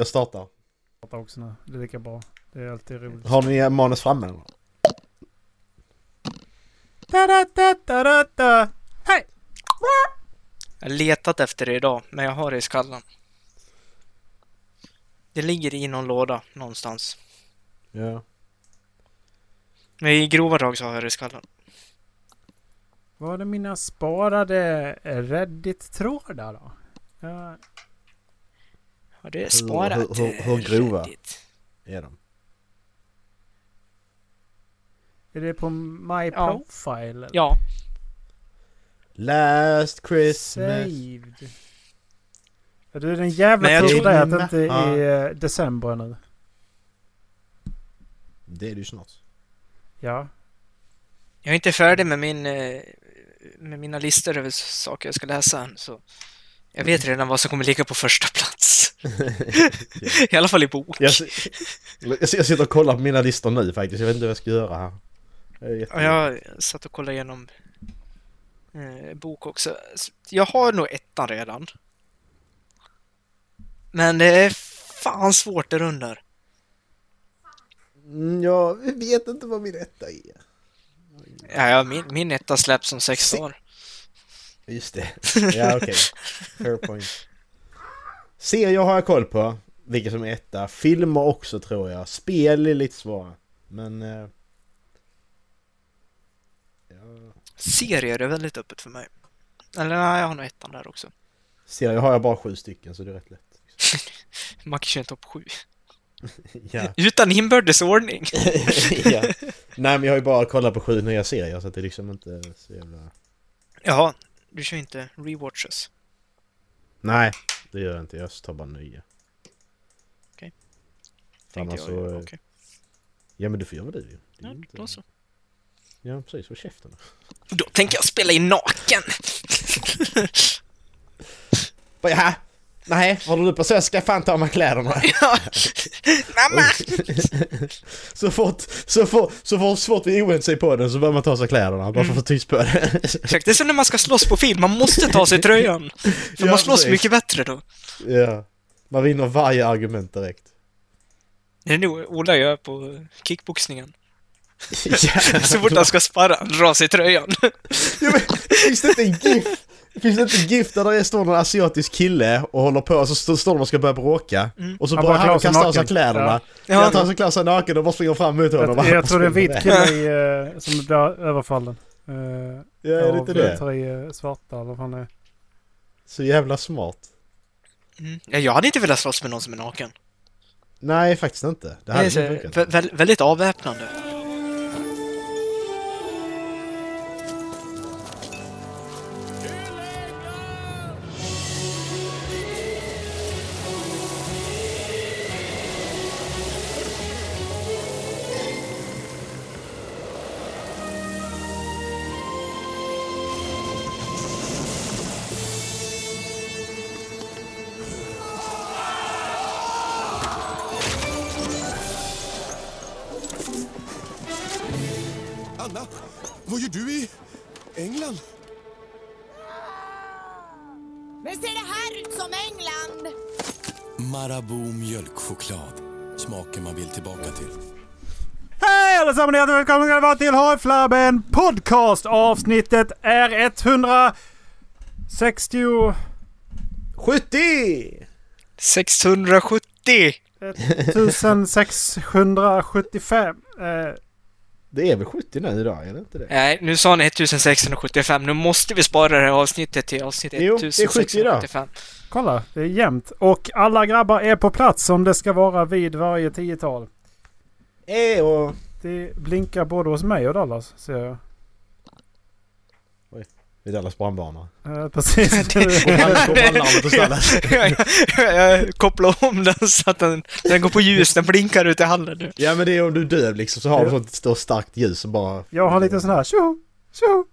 Jag startar. Prata också nu. Det är lika bra. Det är alltid roligt. Har ni manus framme? eller? Hej! Jag har letat efter det idag, men jag har det i skallen. Det ligger i någon låda någonstans. Ja. Men i grova drag så har jag det i skallen. Var är mina sparade Reddit-trådar då? Ja, Har det sparat hur- hur- hur grova? Reddit. Är de? är det på My Ja. Profile? eller? Ja, Last Christmas. Saved. Ja, du är den jävla Men jag tur det att det inte är eh, december nu. Det är ju snart. Ja. jag är inte färdig med min eh, med mina listor över saker jag ska läsa än, så jag vet redan vad som kommer ligga på första plats. I alla fall i bok. Jag, jag jag sitter och kollar på mina listor nu faktiskt. Jag vet inte vad jag ska göra här. Jag jag satt och kollade igenom eh, bok också. Jag har nog ettan redan. Men det är fan svårt där under. Mm, jag vet inte vad min etta är. Ja, ja, min, min etta släpps om sex Se- år. Just det. Ja, okej. Fair point. Serier har jag koll på. Vilka som är etta. Filmer också tror jag. Spel är lite svåra. Men... Eh, ja. Serier är väldigt öppet för mig. Eller nej, jag har nog ettan där också. Serier har jag bara sju stycken så det är rätt lätt. Man kan köra en topp sju. ja. Utan inbördes ordning. ja. Nej men jag har ju bara kollat på sju nya serier så att det är liksom inte så jävla... Jaha, du kör inte rewatches. Nej, det gör jag inte. Jag tar bara nya. Okej. Tänkte annars jag, så... ja, okej. Ja men du får göra vad du vill. Det är Ja, inte- då så. Ja precis, håll käften. Då tänker jag spela in naken! Bara, Jaha? Nej, håller du på så ska jag fan ta av mig kläderna. Ja. Mamma! så fort, så fort, så fort svårt vi är oense på den så börjar man ta av sig kläderna bara för att få tyst på det. Exakt, det är som när man ska slåss på film, man måste ta sig tröjan. För Ja, man slåss precis. mycket bättre då. ja. Man vinner varje argument direkt. Det är nog Ola gör på kickboxningen. Så fort han ska sparra, han drar sig tröjan. ja, men, finns det inte en GIF? Finns det inte en GIF där det står någon asiatisk kille och håller på och så står de och ska börja bråka Mm. och så Han börjar bara han sig kasta av sig kläderna. Ja. Ja. Han tar av sig sig naken och bara springer fram mot honom. Jag, jag tror det är en vit kille i, eh, som blir överfallen. Uh, Ja, är det inte det? tre eh, svarta eller vad det är. Så jävla smart. Mm. Ja, Jag hade inte velat slåss med någon som är naken. Nej, faktiskt inte. Det hade inte funkat. vä- vä- väldigt avväpnande. Marabou mjölkchoklad. Smaken man vill tillbaka till. Hej allesammans! Hjärtligt välkomna vara till Havflabben Podcast! Avsnittet är 160... 70! 670! 1675. Eh, Det är väl 70 nu idag, är det inte det? Nej, nu sa ni 1675. Nu måste vi spara det här avsnittet till avsnitt Jo, det är 70 idag. 1675. kolla, det är jämnt. Och alla grabbar är på plats som det ska vara vid varje tiotal. Eh, och... Det blinkar både hos mig och Dallas, ser jag. Vid Dallas brandbana. Eh, precis. Och jag, jag, jag kopplar om den så att den, den går på ljus, den blinkar ut i hallen nu. Ja men det är om du är döv liksom så har du Ja. sånt stort starkt ljus som bara... jag har lite sån här tjo, tjo,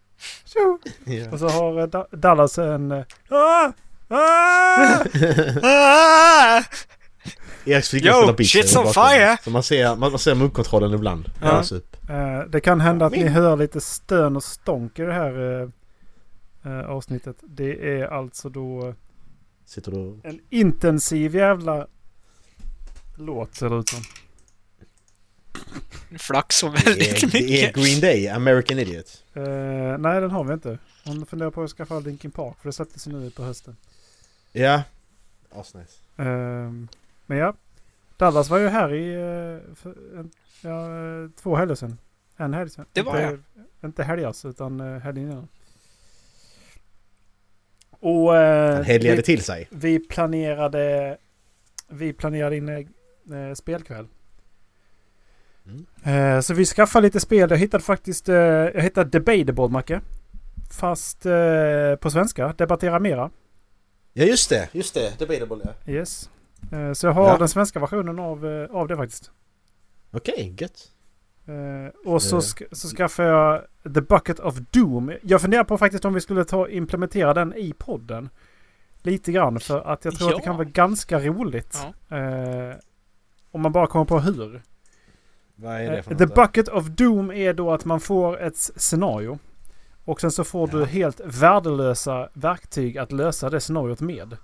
tjo. Ja. Och så har eh, Da- Dallas en... eh, Ah! Ah! Ah! Eriks fick Yo, spela beat shit's on fire! Så man ser, man, man ser move-kontrollen ibland. Ja. Ja. Eh, det kan hända att ni hör lite stön och stånk i det här eh, eh, avsnittet. Det är alltså då Sitter du... en intensiv jävla låt ser det ut som. Flaxar Det väldigt är, det är mycket. Green Day, American Idiot. Eh, nej, den har vi inte. Hon funderar på att skaffa Linkin Park för det släpptes ju nu på hösten. Ja. Asnice. Ehm, men ja. Dallas var ju här i eh, för, en, ja, eh, två helger sedan. En helg sedan. Det var inte, Inte helgas utan uh, helgen innan. Och uh, Han helgade vi, till sig. vi planerade vi planerade in uh, spelkväll. Mm. Eh, så vi skaffade lite spel. Jag hittade faktiskt jag hittade Debatable Macke. Fast eh, på svenska. Debattera mera. Ja just det, just det. Debatable ja. Yes. Eh, så jag har Ja. den svenska versionen av, eh, av det faktiskt. Okej, gött. Eh, och så, sk- så skaffade jag The Bucket of Doom. Jag funderar på faktiskt om vi skulle ta implementera den i podden. Lite grann för att jag tror att det Ja. kan vara ganska roligt. Eh, om man bara kommer på hur. Vad är det för The något? Bucket of Doom är då att man får ett scenario. Och sen så får Ja. du helt värdelösa verktyg att lösa det scenariot med.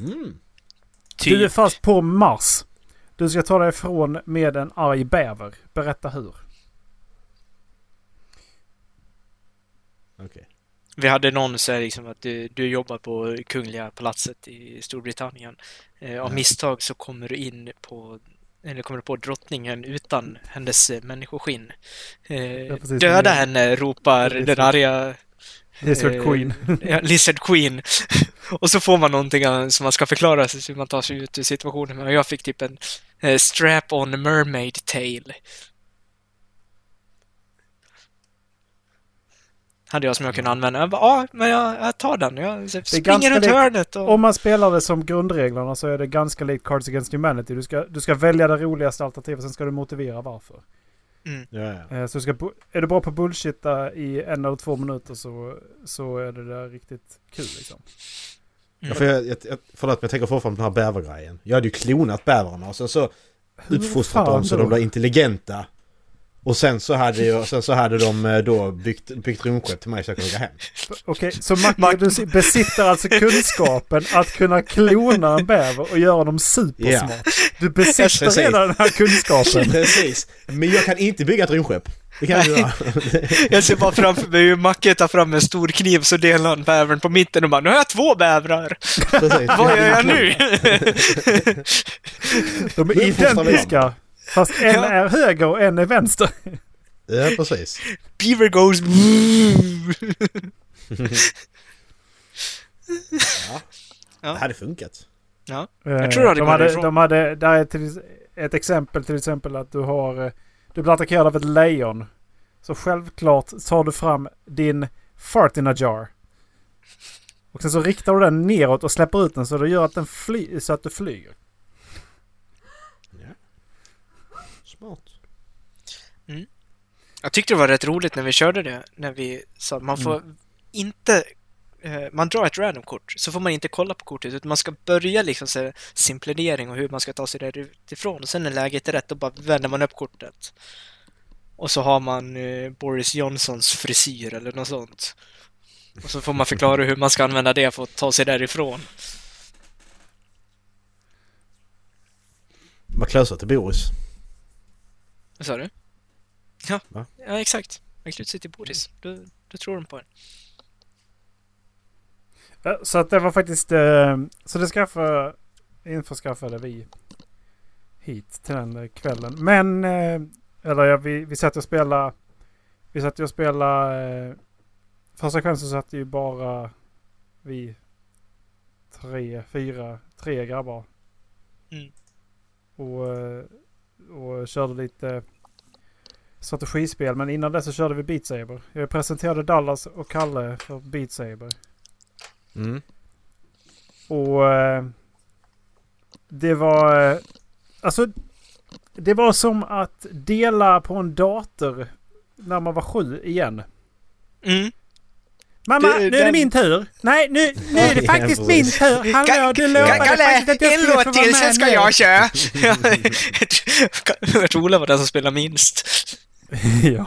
Mm. Du är Typ. fast på Mars. Du ska ta dig ifrån med en arg bäver. Berätta hur. Okej. Vi hade någon så här liksom att du, du jobbar på Kungliga palatset i Storbritannien. Eh, av misstag så kommer du in på eller kommer du på drottningen utan hennes eh, människoskinn. Eh, döda henne, ropar den arga Lizard Eh, Queen. ja, Lizard Queen. och så får man någonting eh, som man ska förklara sig hur man tar sig ut ur situationen. Men jag fick typ en strap-on mermaid tail. Hade jag som jag kunde använda. Jag bara, ja, men jag, jag tar den. Jag springer runt hörnet och... Om man spelar det som grundreglerna så är det ganska likt Cards Against Humanity. Du ska, du ska välja det roligaste alternativet, sen ska du motivera varför. Ja, ja. Eh, Så du ska, är du bra på bullshitta i en eller två minuter så, så är det där riktigt kul liksom. Ja, för jag, jag, jag, förlåt men jag tänker fortfarande på den här bävergrejen. Jag hade ju klonat bävrarna och sen så uppfostrat dem så de blev intelligenta. Och sen så hade, jag, sen så hade de eh, då byggt, byggt rymdskepp till mig så jag kunde åka hem. Okej, så Macke, Mac- du si- besitter alltså kunskapen att kunna klona en bäver och göra dem supersmart. Du besitter Precis. redan den här kunskapen. Precis. Men jag kan inte bygga ett rymdskepp. Det kan göra. Jag ser bara framför mig hur Macke tar fram en stor kniv så delar han bävern på mitten och bara nu har jag två bävrar! Precis. Vad gör jag nu? De är identiska. Fast en Ja. är höger och en är vänster. Ja, precis. Beaver goes... Ja. Ja. Det hade funkat. Ja. Jag tror det hade de gått hade, ifrån. de hade, där är till, ett exempel till exempel att du har, eh, du blir attackerad av ett lejon. Så självklart tar du fram din fart in a jar. Och sen så riktar du den neråt och släpper ut den så det gör att den fly, så att du flyger. Smart. Jag tyckte det var rätt roligt när vi körde det. När vi sa man får inte... eh, Man drar ett random kort, så får man inte kolla på kortet utan man ska börja liksom så här simplidering och hur man ska ta sig därifrån. Och sen när läget är rätt, då bara vänder man upp kortet. Och så har man eh, Boris Johnsons frisyr eller något sånt. Och så får man förklara hur man ska använda det för att ta sig därifrån. Man klösar till Boris. Vad sa du? Ja, Va? ja exakt. Man knyter sig till Boris. Då, då tror de på en. Så att det var faktiskt, eh, så det skaffade, införskaffade vi hit till den kvällen. Men, eh, eller ja, vi, vi satt och spelade, vi satt och spelade, eh, första kvällen så satt ju bara vi tre, fyra, tre grabbar. Mm. Och, och körde lite strategispel. Men innan det så körde vi Beat Saber. Jag presenterade Dallas och Kalle för Beat Saber. Mm. Och eh, det var... Eh, alltså, det var som att dela på en dator när man var sju igen. Mm. Mamma, Du, nu är det den- min tur. Nej, nu, nu är det faktiskt min tur. Hallå, du lovade faktiskt att jag en skulle få låt vara till, sen ska nu. jag köra! jag tror Ola var den som spelar minst. ja.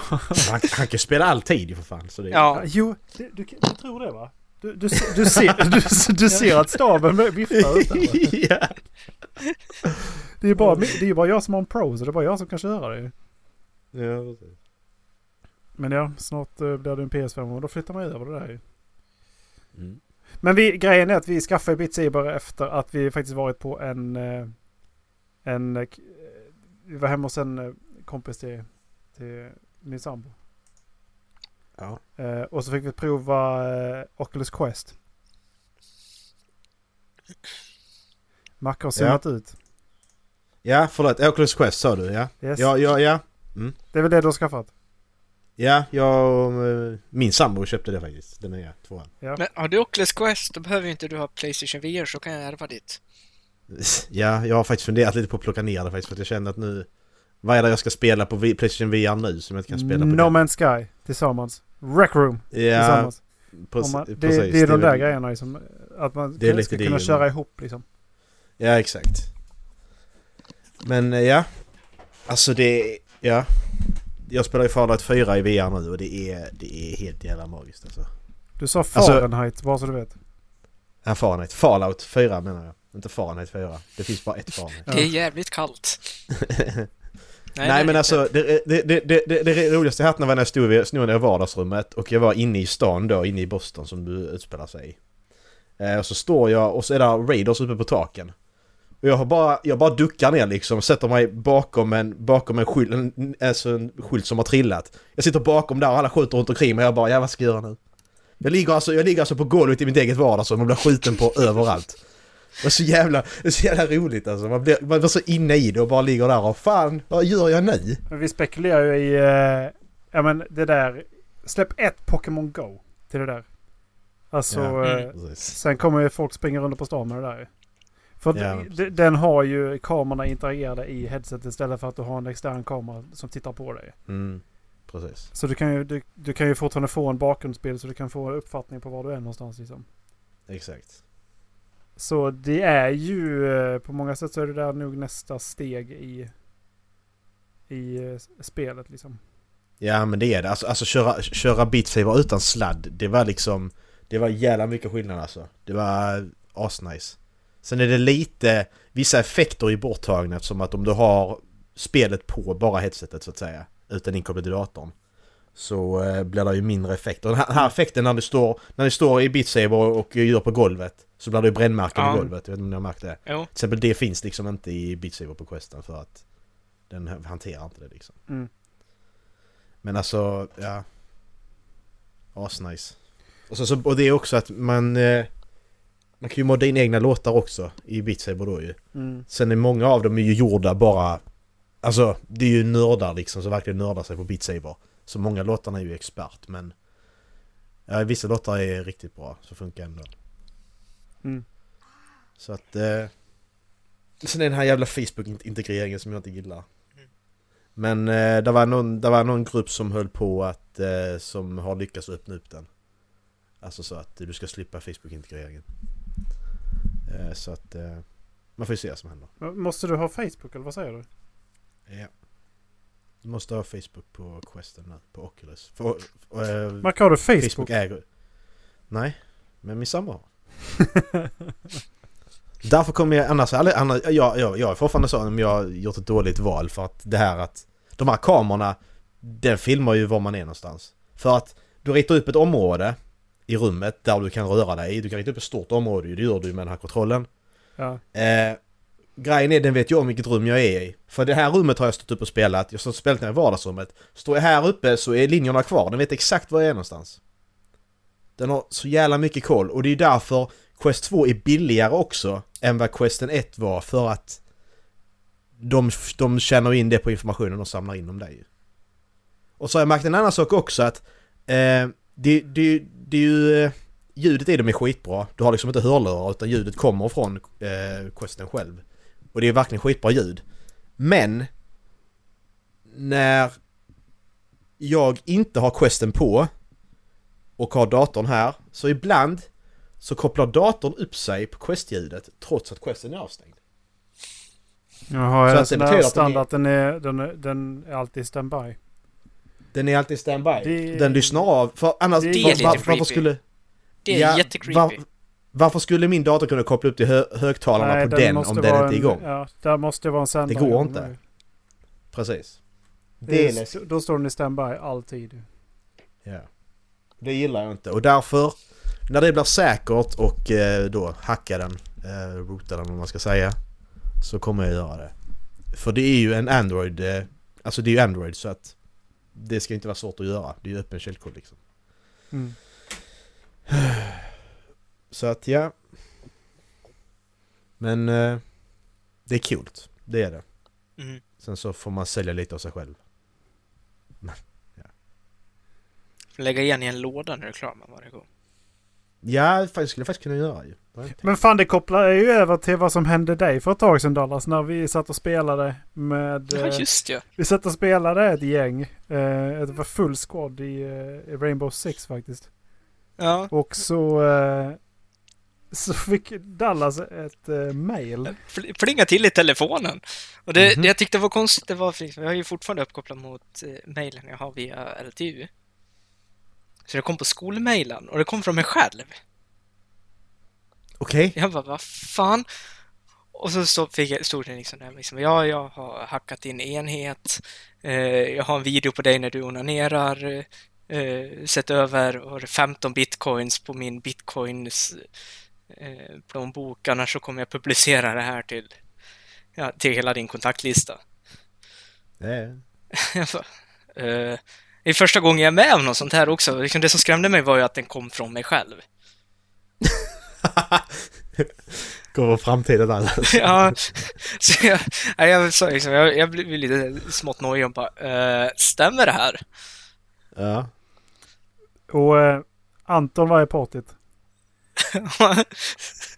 Han, han kan spela alltid ju för fan. Så det, Ja, Jo, du, du, du tror det va? Du, du, du, ser, du, du ser att staven viftar ut där, va? ja. Det är bara, det är bara jag som har en Pro så det är bara jag som kan köra det. Ja, precis. Men ja, snart eh, blir det en PS5 och då flyttar man över det där ju. Mm. Men vi, grejen är att vi skaffade Beat Saber efter att vi faktiskt varit på en... eh, en eh, vi var hemma hos en kompis till, till min sambo. Ja. Eh, och så fick vi prova eh, Oculus Quest. Macke har zoomat ut. ja, förlåt. Oculus Quest sa du, ja. Yes. Ja, ja, ja. Det är väl det du har skaffat? Ja, jag... eh, Min sambo köpte det faktiskt. Den nya tvåan. Ja. Men har du Oculus Quest, då behöver ju inte du ha Playstation VR, så kan jag ärva ditt. Ja, jag har faktiskt funderat lite på att plocka ner det faktiskt för att jag känner att nu... Vad är det jag ska spela på V- Playstation VR nu som jag inte kan spela på no den? Man's Sky tillsammans. Rec Room Ja, tillsammans. man, det, precis. det är de där grejerna liksom. Att man Det är ska kunna köra ihop liksom. Ja, exakt. Men eh, ja. Alltså det... Ja. Jag spelar ju Fallout 4 i VR nu och det är, det är helt jävla magiskt alltså. Du sa Alltså- Fahrenheit, bara så du vet. Ja, Fahrenheit. Fallout 4 menar jag. Inte Fahrenheit 4. Det finns bara ett Fahrenheit. Det är jävligt kallt. Nej, är men alltså det, det, det, det, roligaste haft var när jag stod vid snurrade i vardagsrummet och jag var inne i stan då, inne i Boston som du utspelar sig. Eh, och så står jag och så är det Raiders uppe på taken. Och jag har bara, jag bara duckar ner liksom, sätter mig bakom en, bakom en skylt, en, alltså en skylt som har trillat. Jag sitter bakom där och alla skjuter runt omkring mig och jag bara, ja vad ska jag göra nu? Jag ligger alltså, jag ligger alltså på golvet i mitt eget vardagsrum och blir skjuten på överallt. Det är så jävla, det så jävla roligt alltså. Man blir, man blir så inne i det och bara ligger där och fan, vad gör jag nu? Men vi spekulerar ju i... Eh, ja men det där... Släpp ett Pokémon Go till det där. Alltså... Ja. Eh, Mm. Sen kommer ju folk springa runt på stan med det där. För Ja. d- den har ju kamerorna interagerade i headset istället för att du har en extern kamera som tittar på dig. Mm, precis. Så du kan ju, du, du kan ju fortfarande få en bakgrundsbild så du kan få en uppfattning på var du är någonstans liksom. Exakt. Så det är ju eh, på många sätt så är det där nog nästa steg i, i eh, spelet liksom. Ja men det är det. Alltså, alltså köra, köra Beat utan sladd, det var liksom... Det var jävla mycket skillnad alltså. Det var asnice. Sen är det lite... Vissa effekter är borttagna som att om du har spelet på bara headsetet så att säga. Utan inkopplat i datorn. Så eh, blir det ju mindre effekter. Den här, den här effekten när du står, när du står i Beat Saber och, och gör på golvet. Så blir det ju brännmärken Ja. på golvet. Jag vet inte om ni har märkt det. Jo. Till exempel det finns liksom inte i Beat Saber på Questen för att den hanterar inte det liksom. Mm. Men alltså, ja. Asnice. Och, så, så, och det är också att man... Eh, man kan ju modda in egna låtar också i Beat Saber då ju. Mm. Sen är många av dem är ju gjorda bara... Alltså, det är ju nördar liksom som verkligen nördar sig på Beat Saber. Så många låtarna är ju expert men... Ja, vissa låtar är riktigt bra, så funkar ändå. Mm. Så att... Eh, sen är den här jävla Facebook-integreringen som jag inte gillar. Men eh, det, var någon, det var någon grupp som höll på att... Eh, som har lyckats öppna upp den. Alltså så att du ska slippa Facebook-integreringen. Eh, så att... Eh, man får ju se vad som händer. Måste du ha Facebook eller vad säger du? Ja. Du måste ha Facebook på Questen nu, på Oculus. För, för, eh, Mark, har du Facebook? Facebook äger... Nej, men min sambo har. Därför kommer jag annars... Eller, annars jag, jag, jag är fortfarande så om jag har gjort ett dåligt val för att det här att... De här kamerorna, den filmar ju var man är någonstans. För att du ritar upp ett område i rummet där du kan röra dig. Du kan rita upp ett stort område, det gör du med den här kontrollen. Ja. Eh, grejen är, den vet jag om vilket rum jag är i. För det här rummet har jag stått upp och spelat. Jag har stått och spelat ner i vardagsrummet. Står jag här uppe så är linjerna kvar. Den vet exakt var jag är någonstans. Den har så jävla mycket koll och det är därför Quest 2 är billigare också än vad Questen 1 var för att de, de känner in det på informationen och samlar in om dig. ju. Och så har jag märkt en annan sak också att eh, det, det, det är ju... Eh, ljudet i dem är skitbra. Du har liksom inte hörlurar utan ljudet kommer från eh, Questen själv. Och det är verkligen skitbra ljud. Men när jag inte har Questen på och har datorn här så ibland så kopplar datorn upp sig på Quest-ljudet trots att Questen är avstängd. Jaha, Så är det att det sån betyder att den är- den är, den är, den är alltid standby? Den är alltid standby. Det- Den lyssnar av. För annars... Det är var- lite varför, varför creepy. skulle... Det är Ja, jättecreepy. var- Varför skulle min dator kunna koppla upp till hö högtalarna på den om den inte är igång? En, ja, där måste vara en sändare. Det går inte. nu. Precis. Det Det är då står den i standby alltid. Ja. Det gillar jag inte och därför när det blir säkert och eh, då hacka den, eh, roota den om man ska säga, så kommer jag göra det. För det är ju en Android, eh, alltså det är ju Android så att det ska inte vara svårt att göra. Det är ju öppen källkod liksom. Mm. Så att ja. Men eh, det är kul. Det är det. Mm. Sen så får man sälja lite av sig själv. Lägga igen i en låda när du är klar med varje gång. Ja, det skulle jag faktiskt kunna göra ju. Men fan det kopplar ju över till vad som hände dig för ett tag sedan Dallas. När vi satt och spelade med... Ja, eh, just ja. vi satt och spelade ett gäng. Eh, det var full squad eh, i Rainbow Six faktiskt. Ja. Och så... Eh, så fick Dallas ett eh, mail. Fl- Plinga till i telefonen. Och det, Mhm. det jag tyckte var konstigt, det var för jag är ju fortfarande uppkopplad mot eh, mejlen jag har via LTU. Så det kom på skolmejlen och det kom från mig själv. Okej. Jag bara, vad fan? Och så stod, fick jag, stod det liksom där, liksom, ja, jag har hackat din enhet. Eh, jag har en video på dig när du onanerar. Eh, sett över du 15 bitcoins på min bitcoins eh, plånbok. Annars så kommer jag publicera det här till, ja, till hela din kontaktlista. Ja. Jag bara, eh, det är första gången jag är med om något sånt här också. Liksom det som skrämde mig var ju att den kom från mig själv. Går vår framtiden Dallas. ja, så jag, ja, jag, så liksom, jag, jag blev lite smått nojig och bara, eh, stämmer det här? Ja. Och eh, Anton var i partyt.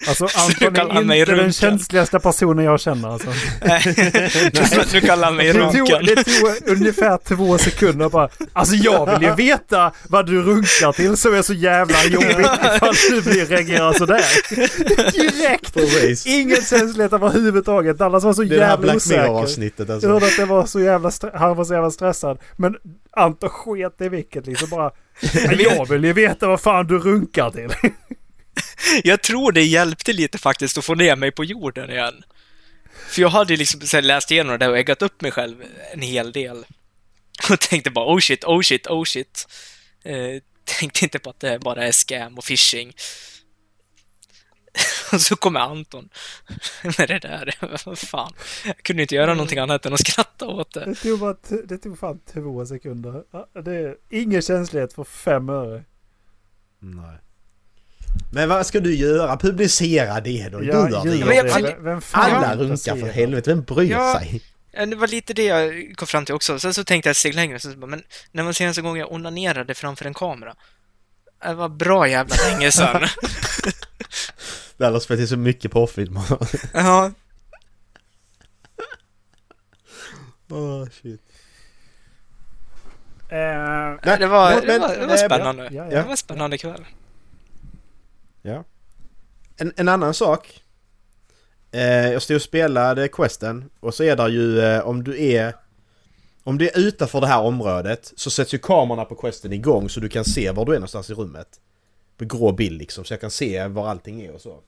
Alltså Så Anton är mig inte den känsligaste personen jag känner alltså. nu kallar mig runken. det tog ungefär två sekunder bara. Alltså jag vill ju veta vad du runkar till som är så jävla jobbigt ifall du blir reagerar sådär. Direkt! Precis. Ingen känslighet överhuvudtaget. Dallas var så Det är det här jävla Black osäker. Mirror-avsnittet Jag alltså. hörde att det var så jävla han var så jävla stressad. Men Anton sket i vilket liksom bara. "Ja, Jag vill ju veta vad fan du runkar till. Jag tror det hjälpte lite faktiskt att få ner mig på jorden igen. För jag hade liksom så här läst igenom det där och äggat upp mig själv en hel del. Och tänkte bara oh shit, oh shit, oh shit. Eh, tänkte inte på att det bara är scam och phishing. Och så kommer Anton med det där. Vad fan. Jag kunde inte göra någonting annat än att skratta åt det. Det tog, bara det tog fan två sekunder. Det är ingen känslighet för fem öre. Nej. Men vad ska du göra? Publicera det då. Ja, Gör det. Men jag- det. Vem- fan Alla runkar för helvete. Vem bryr Ja. sig? Ja, Det var lite det jag kom fram till också. Sen så tänkte jag ett steg längre. Så bara, men när man senaste gången jag onanerade framför en kamera. Det var bra jävla länge sedan. Att det är så mycket porrfilmer. ja, Åh shit. Eh, Nej, det var, men- det var, det var spännande. ja, ja. Det var en spännande kväll. Ja. En, en annan sak. Eh, jag stod och spelade questen och så är det ju eh, om du är... Om du är utanför det här området så sätts ju kamerorna på questen igång så du kan se var du är någonstans i rummet. På grå bild liksom så jag kan se var allting är och så.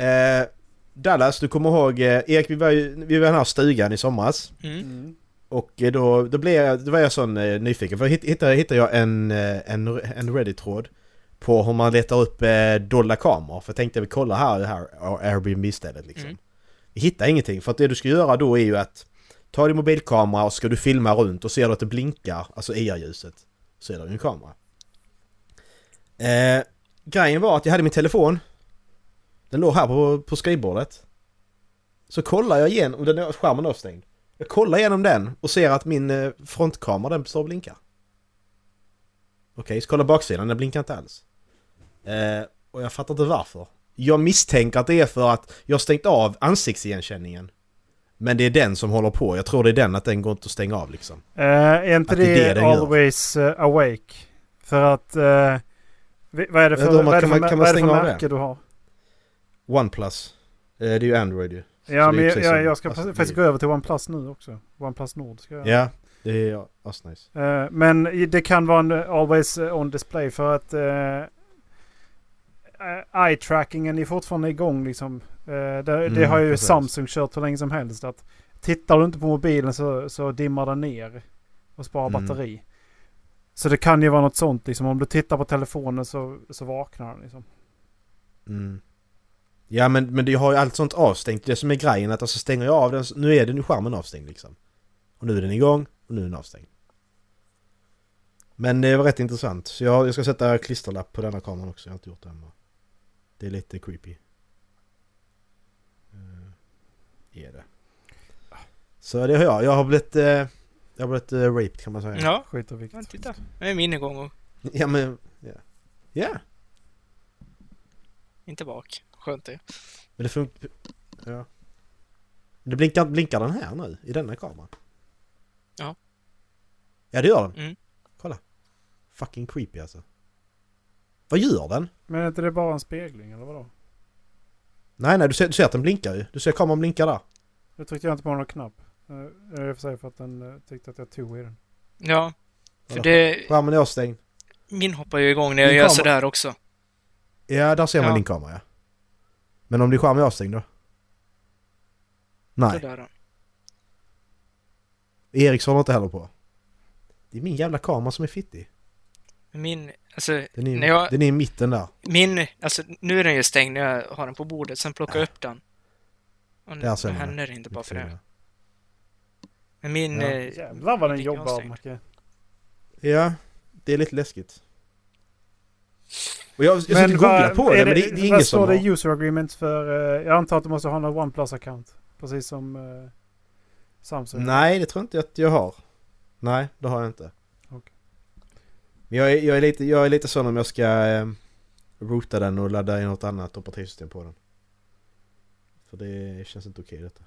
Eh, Dallas, du kommer ihåg... Erik, vi var ju vi var i den här stugan i somras. Mm. mm. Och då, då, blev jag, då var jag sån nyfiken för hitt- hittade, hittade jag en, en, en Reddit-tråd på hur man letar upp eh, dolda kameror. För jag tänkte vi kollar här, här Airbnb-stället liksom. Mm. Vi hittar ingenting för att det du ska göra då är ju att ta din mobilkamera och ska du filma runt och ser du att det blinkar, alltså IR-ljuset, så är det ju en kamera. Eh, grejen var att jag hade min telefon. Den låg här på, på skrivbordet. Så kollar jag igen och den är skärmen är avstängd. Jag kollar igenom den och ser att min eh, frontkamera den står och blinkar. Okej, så kollar baksidan, den blinkar inte alls. Eh, och jag fattar inte varför. Jag misstänker att det är för att jag har stängt av ansiktsigenkänningen. Men det är den som håller på. Jag tror det är den, att den går inte att stänga av liksom. Eh, är inte det det, det den gör. always eh, awake? För att... eh, vad är det för, inte, vad är det kan för, man- kan man av det? märke du har? OnePlus. Eh, det är ju Android ju. Ja, men jag, jag, jag ska alltså, faktiskt det- gå över till OnePlus nu också. OnePlus Nord ska jag. Ja, det är asnice. Eh, men det kan vara en always on display för att... eh, eh, eye-trackingen är fortfarande igång liksom. Eh, det, det Mm, har ju precis. Samsung kört hur länge som helst. Att tittar du inte på mobilen så, så dimmar den ner och sparar Mm. batteri. Så det kan ju vara något sånt liksom. Om du tittar på telefonen så, så vaknar den liksom. Mm. Ja men, men det har ju allt sånt avstängt. Det som är grejen att alltså stänger jag av den, nu är den ju skärmen avstängd liksom. Och nu är den igång och nu är den avstängd. Men det var rätt intressant. Så jag, jag ska sätta klisterlapp på denna kameran också. Jag har inte gjort det än. Det är lite creepy. Uh, är det. Så det har jag. Jag har blivit... eh, jag har blivit uh, raped kan man säga. Ja, Skit och vikt. titta. Det är min igång och Ja men... Ja. Ja. inte bak. Skönt det. Men det funkar... Ja. Men det blinkar, blinkar den här nu? I denna kameran? Ja. Ja det gör den. Mm. Kolla. Fucking creepy alltså. Vad gör den? Men är inte det bara en spegling eller vadå? Nej nej du ser, du ser att den blinkar ju. Du ser kameran blinka där. Nu tryckte jag inte på någon knapp. I och för sig för att den eh, tyckte att jag tog i den. Ja, för det... Skärmen är avstängd. Min hoppar ju igång när jag Min gör kamera- sådär också. Ja där ser man Ja. din kamera ja. Men om din skärm är avstängd då? Nej. Sådär då. Ericsson håller inte heller på. Det är min jävla kamera som är fittig. Min, alltså, Den är, När jag- den är i mitten där. min, alltså nu är den ju stängd när jag har den på bordet, sen plockar jag upp den. Och nu det. händer det inte bara för det. Men min... Ja. eh, Jävlar vad den jobbar. Macke. Ja, det är lite läskigt. Och jag, jag sitter och vad- googlar på det, är men det, det är ingen vad som står det har... user agreement för? eh, jag antar att du måste ha en OnePlus-account. Precis som uh, Samsung. Nej, det tror jag inte att jag har. Nej, det har jag inte. Men jag är, jag, är lite, jag är lite sån om jag ska eh, roota den och ladda in något annat operativsystem på den. För det känns inte okej detta.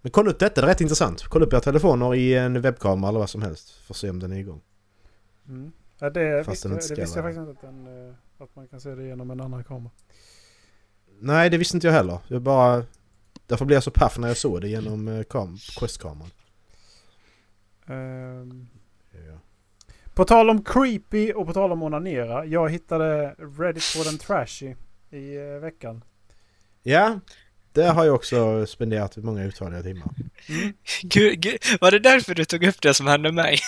Men kolla upp detta, det är rätt intressant. Kolla upp era telefoner i en webbkamera eller vad som helst. För att se om den är igång. Mm. Ja, det, Fast inte det visste jag faktiskt inte att, den, eh, att man kan se det genom en annan kamera. Nej, det visste inte jag heller. Jag bara... Därför blev jag så paff när jag såg det genom eh, kam- Quest-kameran. Ja. På tal om creepy och på tal om onanera. Jag hittade Reddit for den trashy i eh, veckan. ja, där har jag också spenderat många otaliga timmar. Gud, gud, var det därför du tog upp det som hände mig?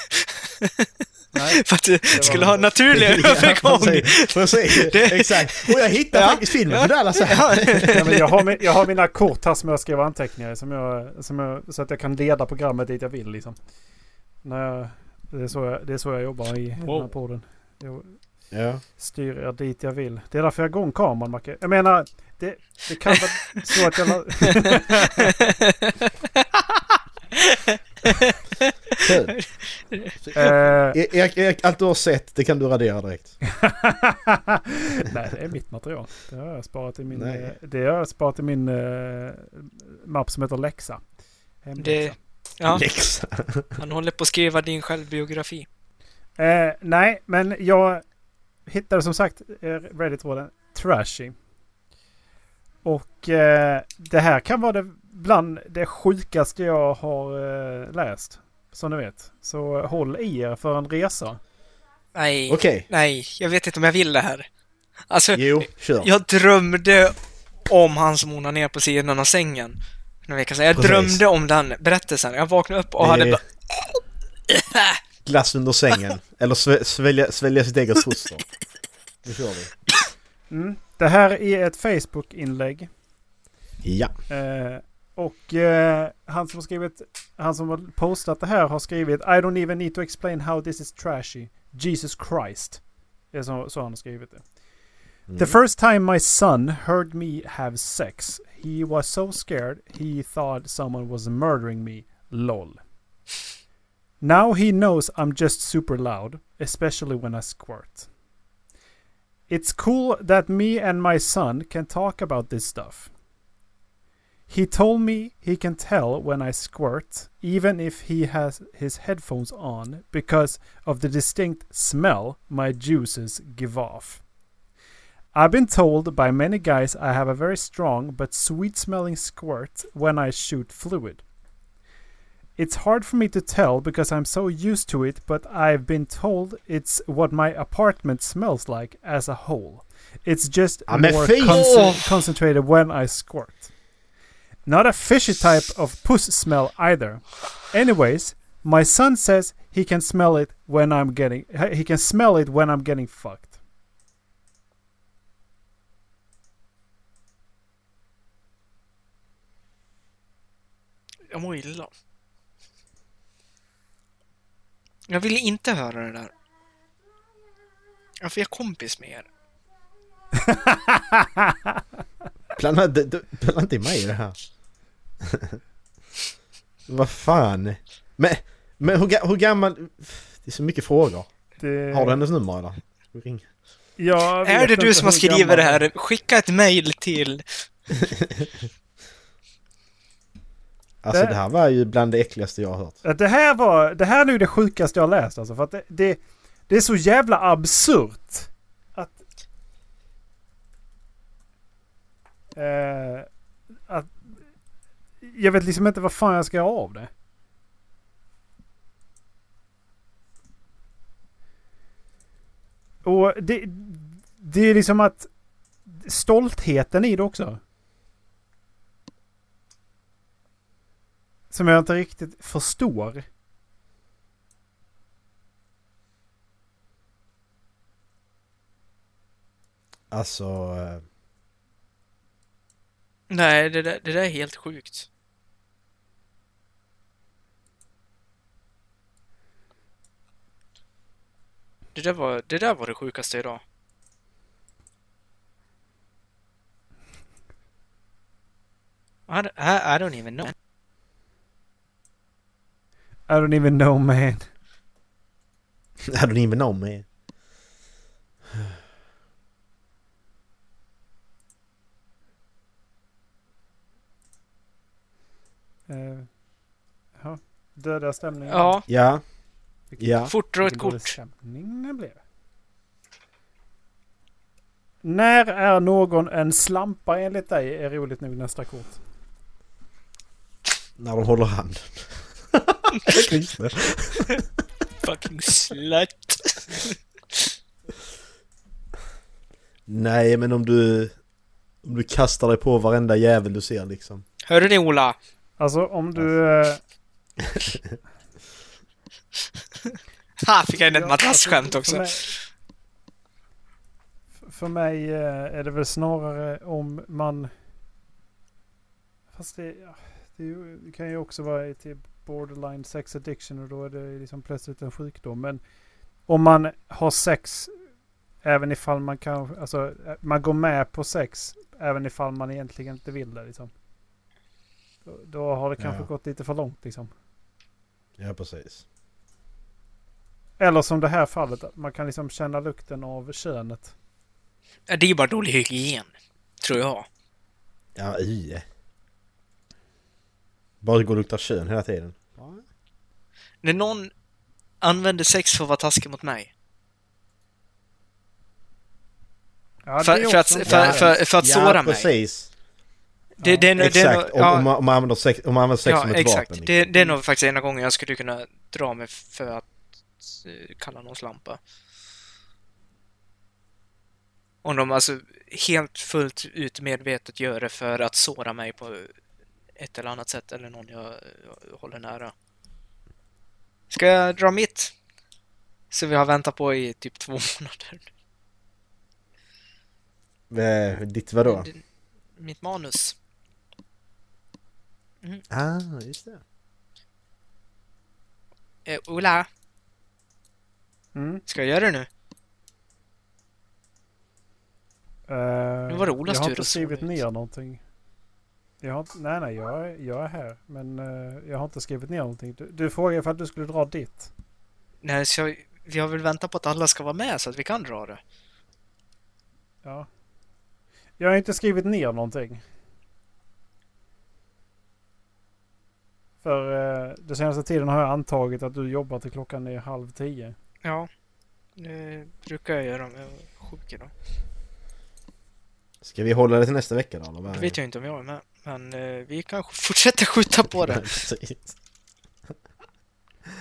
Nej. För att du var- skulle ha en naturlig övergång? precis, precis. Det- exakt. Och jag hittade Ja. faktiskt filmen Ja. på Dallas här. Ja. Ja, men jag, har, jag har mina kort här som jag skriver anteckningar i, som jag, som jag, så att jag kan leda programmet dit jag vill. Liksom. När jag, det, är så jag, det är så jag jobbar i den här Wow. podden. Jag Ja. styr er dit jag vill. Det är därför jag har igång kameran Macke. Jag menar, det, det kan vara så att jag... Erik, allt du har sett, det kan du radera direkt. Nej, det är mitt material. Det har jag sparat i min, Nej. eh, det har jag sparat i min eh, mapp som heter läxa. Hemläxa. Det, ja, Läxa. han håller på att skriva din självbiografi. Eh, nej, men jag hittade som sagt eh, Reddit-tråden trashy. Och eh, det här kan vara det bland det sjukaste jag har eh, läst. Som ni vet. Så håll i er för en resa. Nej, Okej. nej, jag vet inte om jag vill det här. Alltså, Jo, kör. jag drömde om han som onanerade ner på sidan av sängen. Några veckor sedan. Jag Precis. drömde om den berättelsen. Jag vaknade upp och Det hade bara... Glass under sängen. Eller svälja, svälja sitt eget foster. Nu kör vi. Mm. Det här är ett Facebook-inlägg. Ja. Eh, och eh, han som har skrivit, han som har postat det här har skrivit I don't even need to explain how this is trashy. Jesus Christ. Det är så, så han har skrivit det. Mm. The first time my son heard me have sex, he was so scared he thought someone was murdering me. LOL. Now he knows I'm just super loud, especially when I squirt. It's cool that me and my son can talk about this stuff. He told me he can tell when I squirt, even if he has his headphones on, because of the distinct smell my juices give off. I've been told by many guys I have a very strong but sweet smelling squirt when I shoot fluid. It's hard for me to tell because I'm so used to it, but I've been told it's what my apartment smells like as a whole. It's just Ja, men more fy! conce- oh. concentrated when I squirt. Not a fishy type of puss smell either. Anyways, my son says he can smell it when I'm getting he can smell it when I'm getting fucked. Jag mår illa. Jag vill inte höra det där. Varför är jag kompis med er? Blanda inte- mig i det här. Vad fan. Men, men hur, hur gammal... Det är så mycket frågor. Det, Har du hennes nummer eller? Jag Är det du som har skrivit det här? Skicka ett mail till... Alltså Det- det här var ju bland det äckligaste jag har hört. Det här var, det här är nog det sjukaste jag har läst alltså. För att det, det, det är så jävla absurt. Att... Eh, att... Jag vet liksom inte vad fan jag ska göra av det. Och det, det är liksom att stoltheten i det också. Som jag inte riktigt förstår. Alltså... eh, Nej, det där, det där är helt sjukt. Det där var det, där var det sjukaste idag. I don't, I, I don't even know. I don't even know man. I don't even know me. Uh, ja, döda stämningen. Ja, Ja. Vilken- Ja. fort dra ett kort. blev. När är någon en slampa enligt dig? Är roligt nog nästa kort. När de håller hand. Just Fucking slut. Nej men om du... Om du kastar dig på varenda jävel du ser liksom. Hörru ni Ola? Alltså om du... eh, Ha, fick jag in ett madrassskämt alltså, också. för mig- För mig eh, är det väl snarare om man... Fast det, det, kan ju också vara i typ borderline sex addiction och då är det liksom plötsligt en sjukdom. Men om man har sex även ifall man kan... Alltså man går med på sex även ifall man egentligen inte vill det liksom. Då, då har det kanske Ja. gått lite för långt liksom. Ja precis. Eller som det här fallet, man kan liksom känna lukten av könet. Ja, Det är ju bara dålig hygien. Tror jag. Ja i. Bara gå och lukta kön hela tiden. När någon använder sex för att vara taskig mot mig. Ja, För, för, att, för, grej. för, för att ja, såra mig. precis. Det, det, är nog- det är Exakt. nog- Om, ja, om, man- om man använder sex, om man använder sex ja, som ett exakt. vapen. Det, liksom. det är nog faktiskt ena gången jag skulle kunna dra mig för att eh, kalla någon slampa. Om de alltså helt fullt ut medvetet gör det för att såra mig på ett eller annat sätt eller någon jag, jag håller nära. Ska jag dra mitt? Så vi har väntat på i typ två månader. Eh, Ditt vadå? Det- Mitt manus. Ah, just det. Eh, Ola, Mm. ska jag göra det nu? Eh, Nu var det Olas Jag har tur inte att skrivit ner någonting. Jag har, nej, nej, jag är, jag är här. Men eh, jag har inte skrivit ner någonting. Du, du frågade att du skulle dra ditt. Nej, så jag, vi har väl väntat på att alla ska vara med så att vi kan dra det. Ja. Jag har inte skrivit ner någonting. För uh, den senaste tiden har jag antagit att du jobbar till klockan är halv tio. Ja, det brukar jag göra om jag är sjuk idag. Ska vi hålla det till nästa vecka då? Eller vad Det vet jag inte om jag är med. Men eh, vi kanske fortsätter skjuta på det.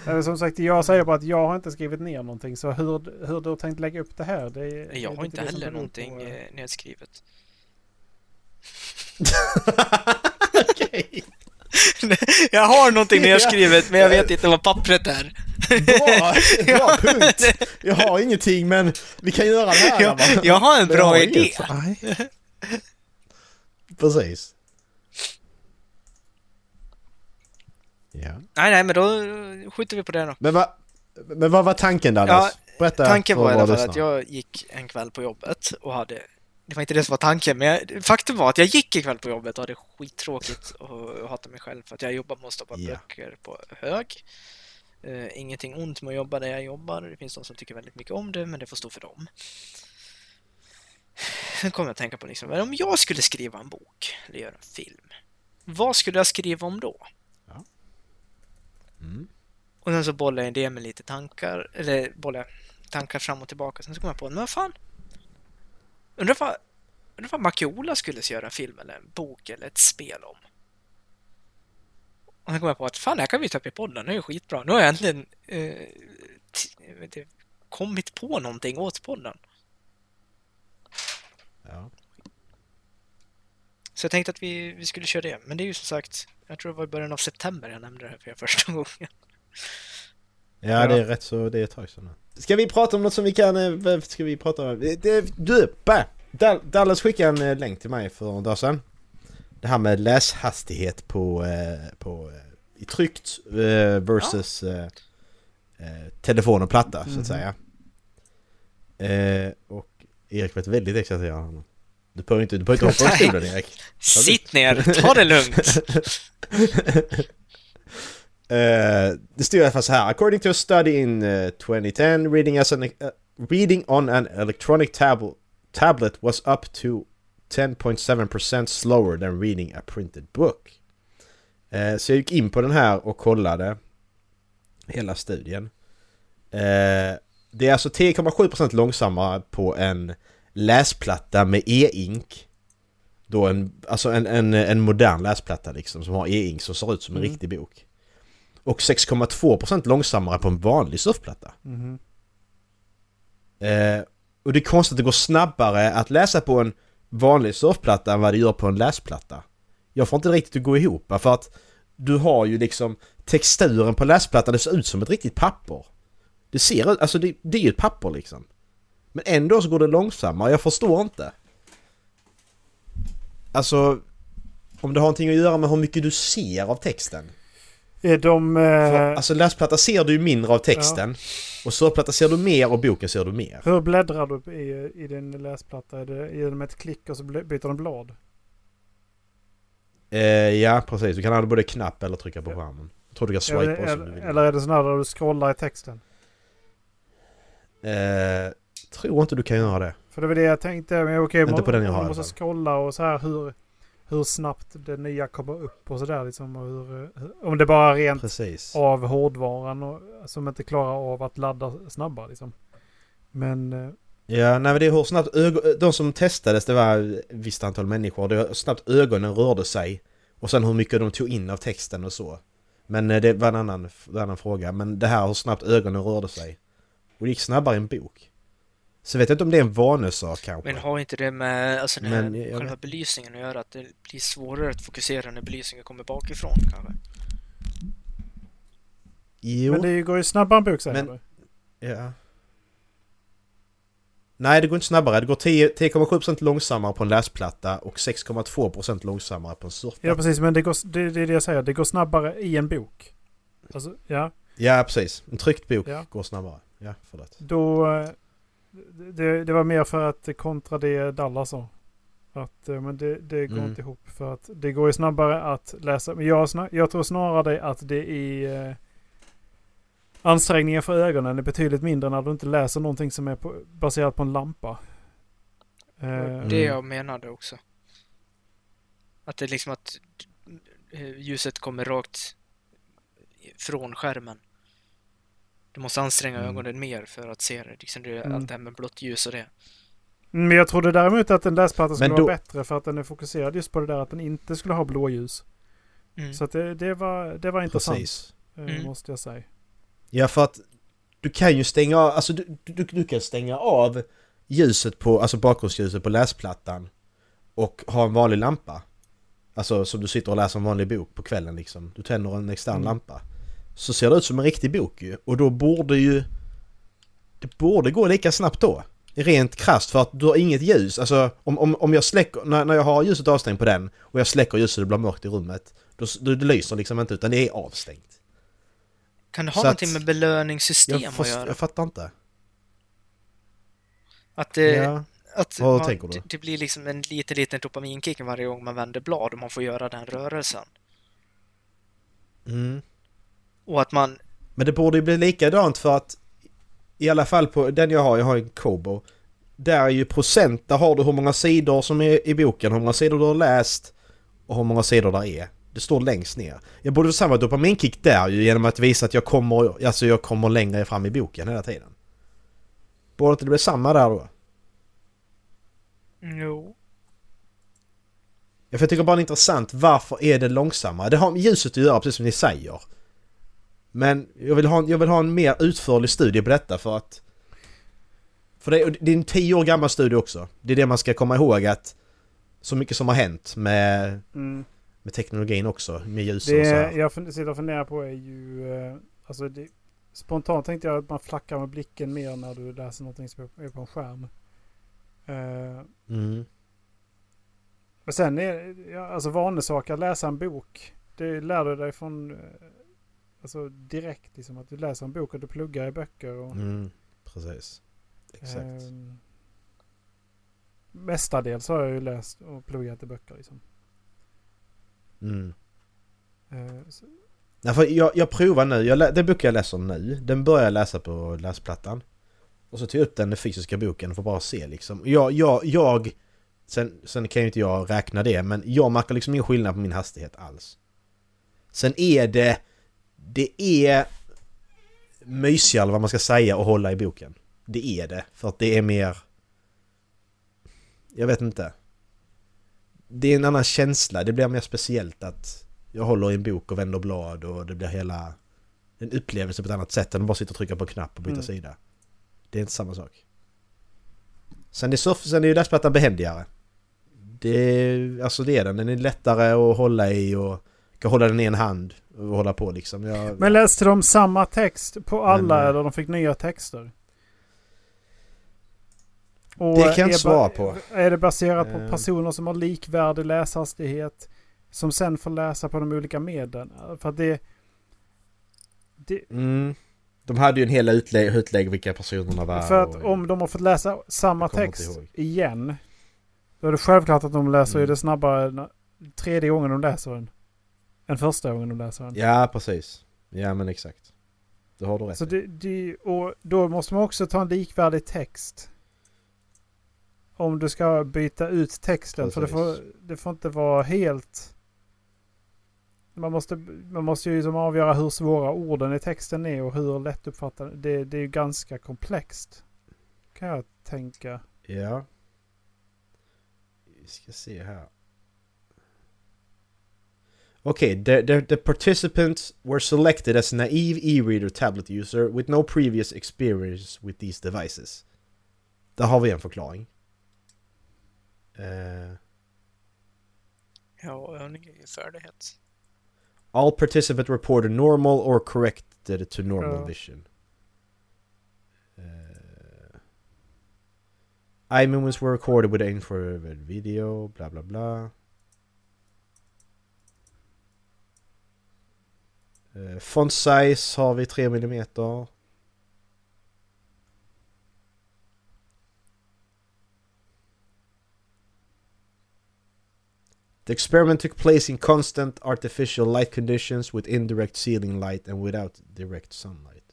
Eh, Som sagt, jag säger bara att jag har inte skrivit ner någonting. Så hur, hur du har tänkt lägga upp det här? Det, är- Jag har inte heller någonting på, eh, nedskrivet. Okej. jag har någonting nedskrivet men jag vet inte vad pappret är. Bra, bra punkt! Jag har ingenting men vi kan göra det här Jag, jag har en bra har idé. Precis. Ja. Nej, nej, men då skjuter vi på det då. Men, vad men vad var tanken Dallas? Berätta Tanken var i alla fall att jag gick en kväll på jobbet och hade... Det var inte det som var tanken, men jag, faktum var att jag gick en kväll på jobbet och hade skittråkigt och hatade mig själv för att jag jobbar med att stoppa Ja. böcker på hög. Eh, ingenting ont med att jobba där jag jobbar. Det finns de som tycker väldigt mycket om det, men det får stå för dem. Sen kom jag att tänka på liksom, om jag skulle skriva en bok eller göra en film, vad skulle jag skriva om då? Mm. Och sen så bollade jag det med lite tankar, eller bollade tankar fram och tillbaka. Sen så kom jag på, men vad fan? Undrar vad, undrar vad Macke-Ola skulle göra en film eller en bok eller ett spel om? Och sen kom jag på att fan, det här kan vi ta upp i podden, det är ju skitbra. Nu har jag äntligen eh, inte, kommit på någonting åt podden. Ja. Så jag tänkte att vi, vi skulle köra det. Men det är ju som sagt, jag tror det var i början av september jag nämnde det här för första gången. ja, det är rätt så det är ett tag sedan. Ska vi prata om något som vi kan... eh, vad Ska vi prata om? Det- Du! Bä! Dal- Dallas skickade en eh, länk till mig för en dag sedan. Det här med läshastighet på, eh, på eh, i tryckt eh, versus eh, eh, telefon och platta så Mhm. att säga. Eh, och Erik var väldigt exalterad. Du behöver inte, du behöver inte hoppa ur stolen Erik. Sitt ner, ta det lugnt! Uh, det stod i alla fall så här. According to a study in uh, 2010, reading, as an, uh, reading on an electronic tablet, tablet was up to 10.7% slower than reading a printed book. Eh, så jag gick in på den här och kollade hela studien. Eh, det är alltså 10,7% långsammare på en läsplatta med e-ink. Då en, alltså en, en, en modern läsplatta liksom som har e-ink som ser ut som en Mm. riktig bok. Och 6,2% långsammare på en vanlig surfplatta. Mm. Eh, och det är konstigt att det går snabbare att läsa på en vanlig surfplatta än vad det gör på en läsplatta. Jag får inte riktigt att gå ihop för att du har ju liksom texturen på läsplattan, det ser ut som ett riktigt papper. Det ser ut, alltså det, det är ju ett papper liksom. Men ändå så går det långsammare, jag förstår inte. Alltså, om det har någonting att göra med hur mycket du ser av texten. Är de... För, Eh, alltså läsplatta ser du ju mindre av texten. Och surfplatta ser du mer och boken ser du mer. hur bläddrar du i, i din läsplatta? Är det genom ett klick och så byter den blad? Eh, ja, precis. Du kan använda både knapp eller trycka på skärmen. Jag tror du kan swipa Eller, också om du vill. eller är det sån här där du scrollar i texten? Eh, tror inte du kan göra det. För det var det jag tänkte. Men okej, Inte må- på den jag har måste scrolla och så här hur, hur snabbt det nya kommer upp och sådär liksom. Och hur, hur, om det bara är rent Precis. av hårdvaran och, som inte klarar av att ladda snabbare liksom. Men eh, Ja, nej men det är hur snabbt. De som testades, det var ett visst antal människor. Det var hur snabbt ögonen rörde sig. Och sen hur mycket de tog in av texten och så. Men eh, det var en annan, en annan fråga. Men det här hur snabbt ögonen rörde sig. Och det gick snabbare en bok. Så vet jag inte om det är en vanesak kanske. Men har inte det med alltså, Men jag- jag själva belysningen att göra? Att det blir svårare att fokusera när belysningen kommer bakifrån kanske? Jo. Men det går ju snabbare än säger Men- du? Ja. Nej, det går inte snabbare. Det går 10 10,7% långsammare på en läsplatta och 6,2% långsammare på en surfplatta. Ja precis, men det, går, det, det är det jag säger. Det går snabbare i en bok. Alltså, ja. Ja, precis. En tryckt bok Ja. går snabbare. Ja, förlåt. Då... Det, det var mer för att kontra det Dallas sa. Att eh, men det, det går Mm. inte ihop. För att det går ju snabbare att läsa. Men jag, jag tror snarare att det är... Eh, ansträngningen för ögonen är betydligt mindre när du inte läser någonting som är på, baserat på en lampa. Eh, Mm. Det jag menade också. Att det är liksom att eh, ljuset kommer rakt från skärmen. Du måste anstränga Mm. ögonen mer för att se det. Liksom det Mm. Allt det här med blått ljus och det. Men jag trodde däremot att en läsplatta skulle då- vara bättre för att den är fokuserad just på det där att den inte skulle ha blåljus. Mm. Så att det, det, var, det var intressant. Precis. eh, Mm. Måste jag säga. Ja, för att du kan ju stänga av, alltså du, du, du kan stänga av ljuset på, alltså bakgrundsljuset på läsplattan och ha en vanlig lampa. Alltså som du sitter och läser en vanlig bok på kvällen liksom. Du tänder en extern Mm. lampa. Så ser det ut som en riktig bok ju. Och då borde ju... Det borde gå lika snabbt då. Rent krasst för att du har inget ljus. Alltså om, om, om jag släcker, när, när jag har ljuset avstängt på den och jag släcker ljuset och det blir mörkt i rummet. Då, då det lyser liksom inte utan det är avstängt. Kan det ha Så någonting att- med belöningssystem Jag, att först, göra? jag fattar inte. Att det, Ja. att Vad man, tänker du? det- det blir liksom en liten, liten dopaminkick varje gång man vänder blad och man får göra den rörelsen. Mm. Och att man... Men det borde ju bli likadant för att i alla fall på den jag har, jag har en Kobo. Där är ju procent, där har du hur många sidor som är i boken, hur många sidor du har läst och hur många sidor där är. Det står längst ner. Jag borde få samma dopaminkick där ju genom att visa att jag kommer, alltså jag kommer längre fram i boken hela tiden. Borde inte det bli samma där då? Jo. Jag tycker bara det är intressant, varför är det långsammare? Det har med ljuset att göra, precis som ni säger. Men jag vill ha, en- jag vill ha en mer utförlig studie på detta för att... För det, är- det är en tio år gammal studie också. Det är det man ska komma ihåg att... Så mycket som har hänt med, Mm. med teknologin också, med ljusen Det och så här. jag sitter och funderar på är ju... eh, Alltså det, spontant tänkte jag att man flackar med blicken mer när du läser någonting som är på en skärm. Eh, Mm. Men sen är ja, alltså vanesak att läsa en bok. Det lär du dig från eh, alltså direkt liksom att du läser en bok och du pluggar i böcker. Och, Mm. Precis. Exakt. ehm, mestadels har jag ju läst och pluggat i böcker liksom. Mm. Eh, så, Nej, för jag, jag provar nu, jag, den boken jag läser nu, den börjar jag läsa på läsplattan. Och så tog jag upp den, den fysiska boken för att bara se liksom. Jag, jag, jag sen, sen kan ju inte jag räkna det, men jag märker liksom ingen skillnad på min hastighet alls. Sen är det, det är mysigare vad man ska säga att hålla i boken. Det är det, för att det är mer... Jag vet inte. Det är en annan känsla, det blir mer speciellt att jag håller i en bok och vänder blad och det blir hela en upplevelse på ett annat sätt än att bara sitta och trycka på en knapp och byta Mm. sida. Det är inte samma sak. Sen är, surf, sen är ju läsplattan behändigare. Det är, alltså det är den. Den är lättare att hålla i och kan hålla den i en hand och hålla på liksom. Jag, Men läste de samma text på alla Men, eh, eller de fick nya texter? Och Det kan jag inte svara på. Är det baserat på Eh. personer som har likvärdig läshastighet? Som sen får läsa på de olika medlen? För det... det mm, de hade ju en hel utlägg, utlägg vilka personerna var. för att och- om de har fått läsa samma text igen. Då är det självklart att de läser Mm. det snabbare na- tredje gången de läser den. Än första gången de läser den. Ja, precis. Ja, men exakt. Det har du rätt Så det, det, och då måste man också ta en likvärdig text. Om du ska byta ut texten. För det får, Precis. det får inte vara helt... Man måste, man måste ju liksom avgöra hur svåra orden i texten är och hur lättuppfattade. Det, det är ju ganska komplext. Kan jag tänka. Ja. Vi ska se här. Okay, the, the, the participants were selected as naive e-reader tablet user with no previous experience with these devices. Där har vi en förklaring. Eh, Ja, övning är ju färdighet. all participants reported normal or corrected to normal Ja. vision. Uh, eye movements were recorded with infrared video, bla bla bla. Uh, font size har vi 3 mm. The experiment took place in constant artificial light conditions with indirect ceiling light and without direct sunlight.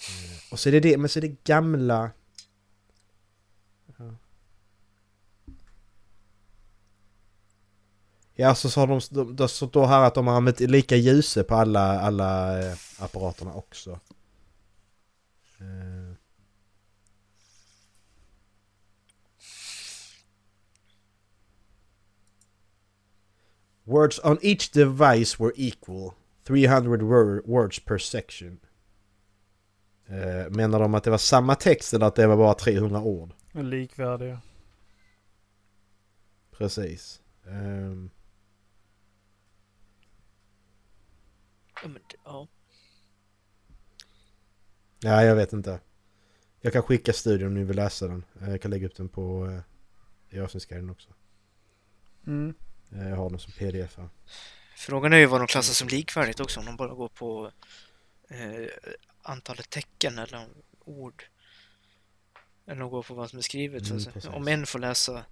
Eh, och så är det det, men så är det gamla... Ja, så sa de, de, de så då här att de har använt lika ljuse på alla, alla eh, apparaterna också. Eh. Words on each device were equal 300 wor- words per section. Eh, menar de att det var samma text eller att det var bara 300 ord? Likvärdiga. Precis. Ehm, Ja, men, det- ja. ja, jag vet inte. Jag kan skicka studien om ni vill läsa den. Eh, Jag kan lägga upp den på uh, i avsnittsguiden också. Mm. Eh, Jag har den som pdf här. Frågan är ju vad de klassar som likvärdigt också, om de bara går på eh, antalet tecken eller ord. Eller de går på vad som är skrivet. Mm, precis. om en får läsa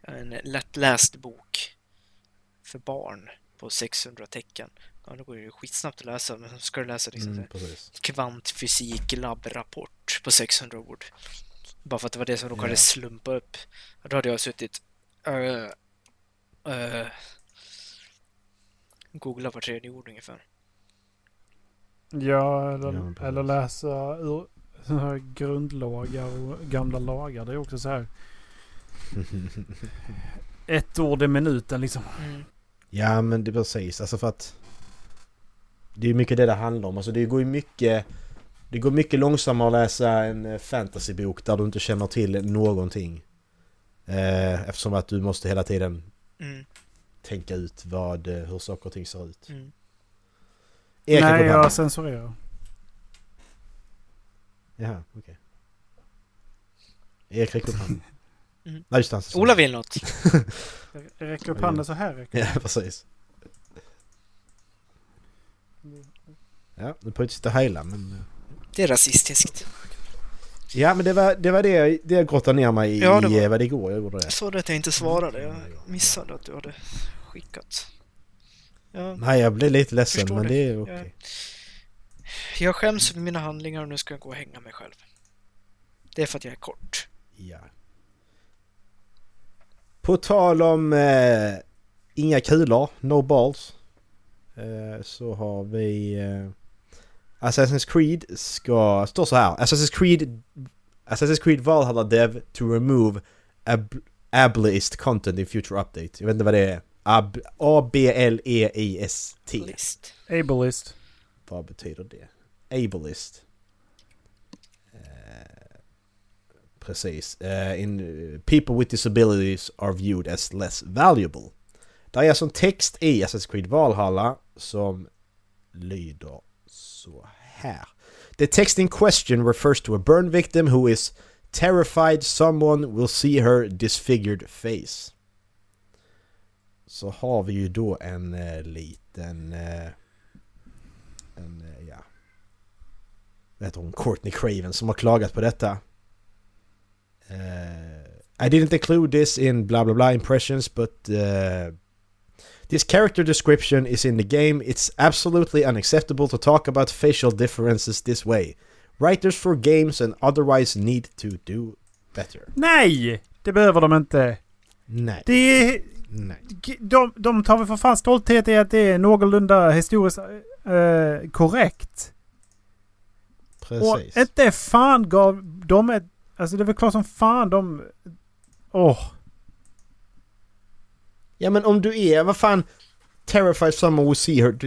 en lättläst bok för barn på 600 tecken, ja då går det ju skitsnabbt att läsa. Men ska du läsa liksom, Mm, kvantfysik labbrapport på 600 ord. Bara för att det var det som råkade Ja. slumpa upp. Och då hade jag suttit uh, uh, googla var tredje ord ungefär. Ja, eller, Ja, eller läsa ur grundlagar och gamla lagar. Det är också så här. Ett ord i minuten liksom. Mm. Ja men det är precis, alltså för att Det är mycket det det handlar om, alltså det går ju mycket Det går mycket långsammare att läsa en eh, fantasybok där du inte känner till någonting eh, Eftersom att du måste hela tiden Mm. tänka ut vad, eh, hur saker och ting ser ut Mm. Erik Nej, jag censurerar. Jaha, okej Erik räcker upp handen Mm. Nej just det. Ola vill något. Jag jag räcker upp handen så här. Räcker. Ja precis Ja, nu får jag inte sitta och hejla men eh, Det är rasistiskt. Ja men det var det, var det, det jag grottade ner mig i, Ja, det i var- eh, vad det igår jag gjorde det. Jag såg att jag inte svarade. Jag missade att du hade skickat. Ja, Nej jag blev lite ledsen Förstår men det. det är okej. jag skäms för mina handlingar och nu ska jag gå och hänga mig själv. Det är för att jag är kort. Ja. På tal om eh, inga kulor, no balls. Eh, så har vi eh, Assassin's Creed ska, står så här. Assassin's Creed Assassin's Creed Valhalla Dev to remove ab, ableist content in future update. Jag vet inte vad det är. Ab, E A-B-L-E-I-S-T. Ableist. Vad betyder det? Ableist. Eh, precis. Uh, in, eh, people with disabilities are viewed as less valuable. Det är alltså en text i Assassin's Creed Valhalla som lyder så här. The text in question refers to a burn victim who is terrified someone will see her disfigured face. Så har vi ju då en eh, liten... Eh, en, eh, ja... Vad heter hon? Courtney Craven som har klagat på detta. Eh, I didn't include this in blah blah blah impressions but uh, this character description is in the game. It's absolutely unacceptable to talk about facial differences this way. Writers for games and otherwise need to do better. Nej! Det behöver de inte. Nej, Det är... nej. De, de tar väl för fan stolthet i att det är någorlunda historiskt eh, korrekt. Och Precis. inte fan gav de ett... Alltså det är väl klart som fan de... Åh. Ja men om du är, vad fan Terrified someone will see her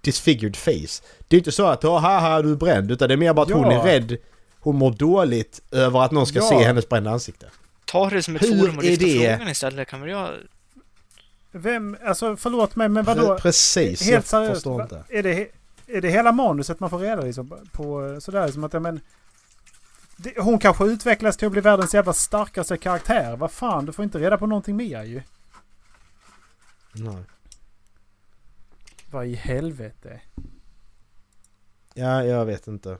disfigured face. Det är inte så att oh, haha du är bränd utan det är mer bara att hon Ja. är rädd. Hon mår dåligt över att någon ska Ja. se hennes brända ansikte. Ta det som ett Hur forum och lyfta det? frågan istället. Kan väl jag... Vem... Alltså förlåt mig men vadå? Pre- Precis, Helt jag seriöst. förstår inte. Är det, är det hela manuset man får reda liksom, på sådär? Som att, ja, men, det, hon kanske utvecklas till att bli världens jävla starkaste karaktär. Vad fan, du får inte reda på någonting mer ju. Nej. Vad i helvete? Ja, jag vet inte.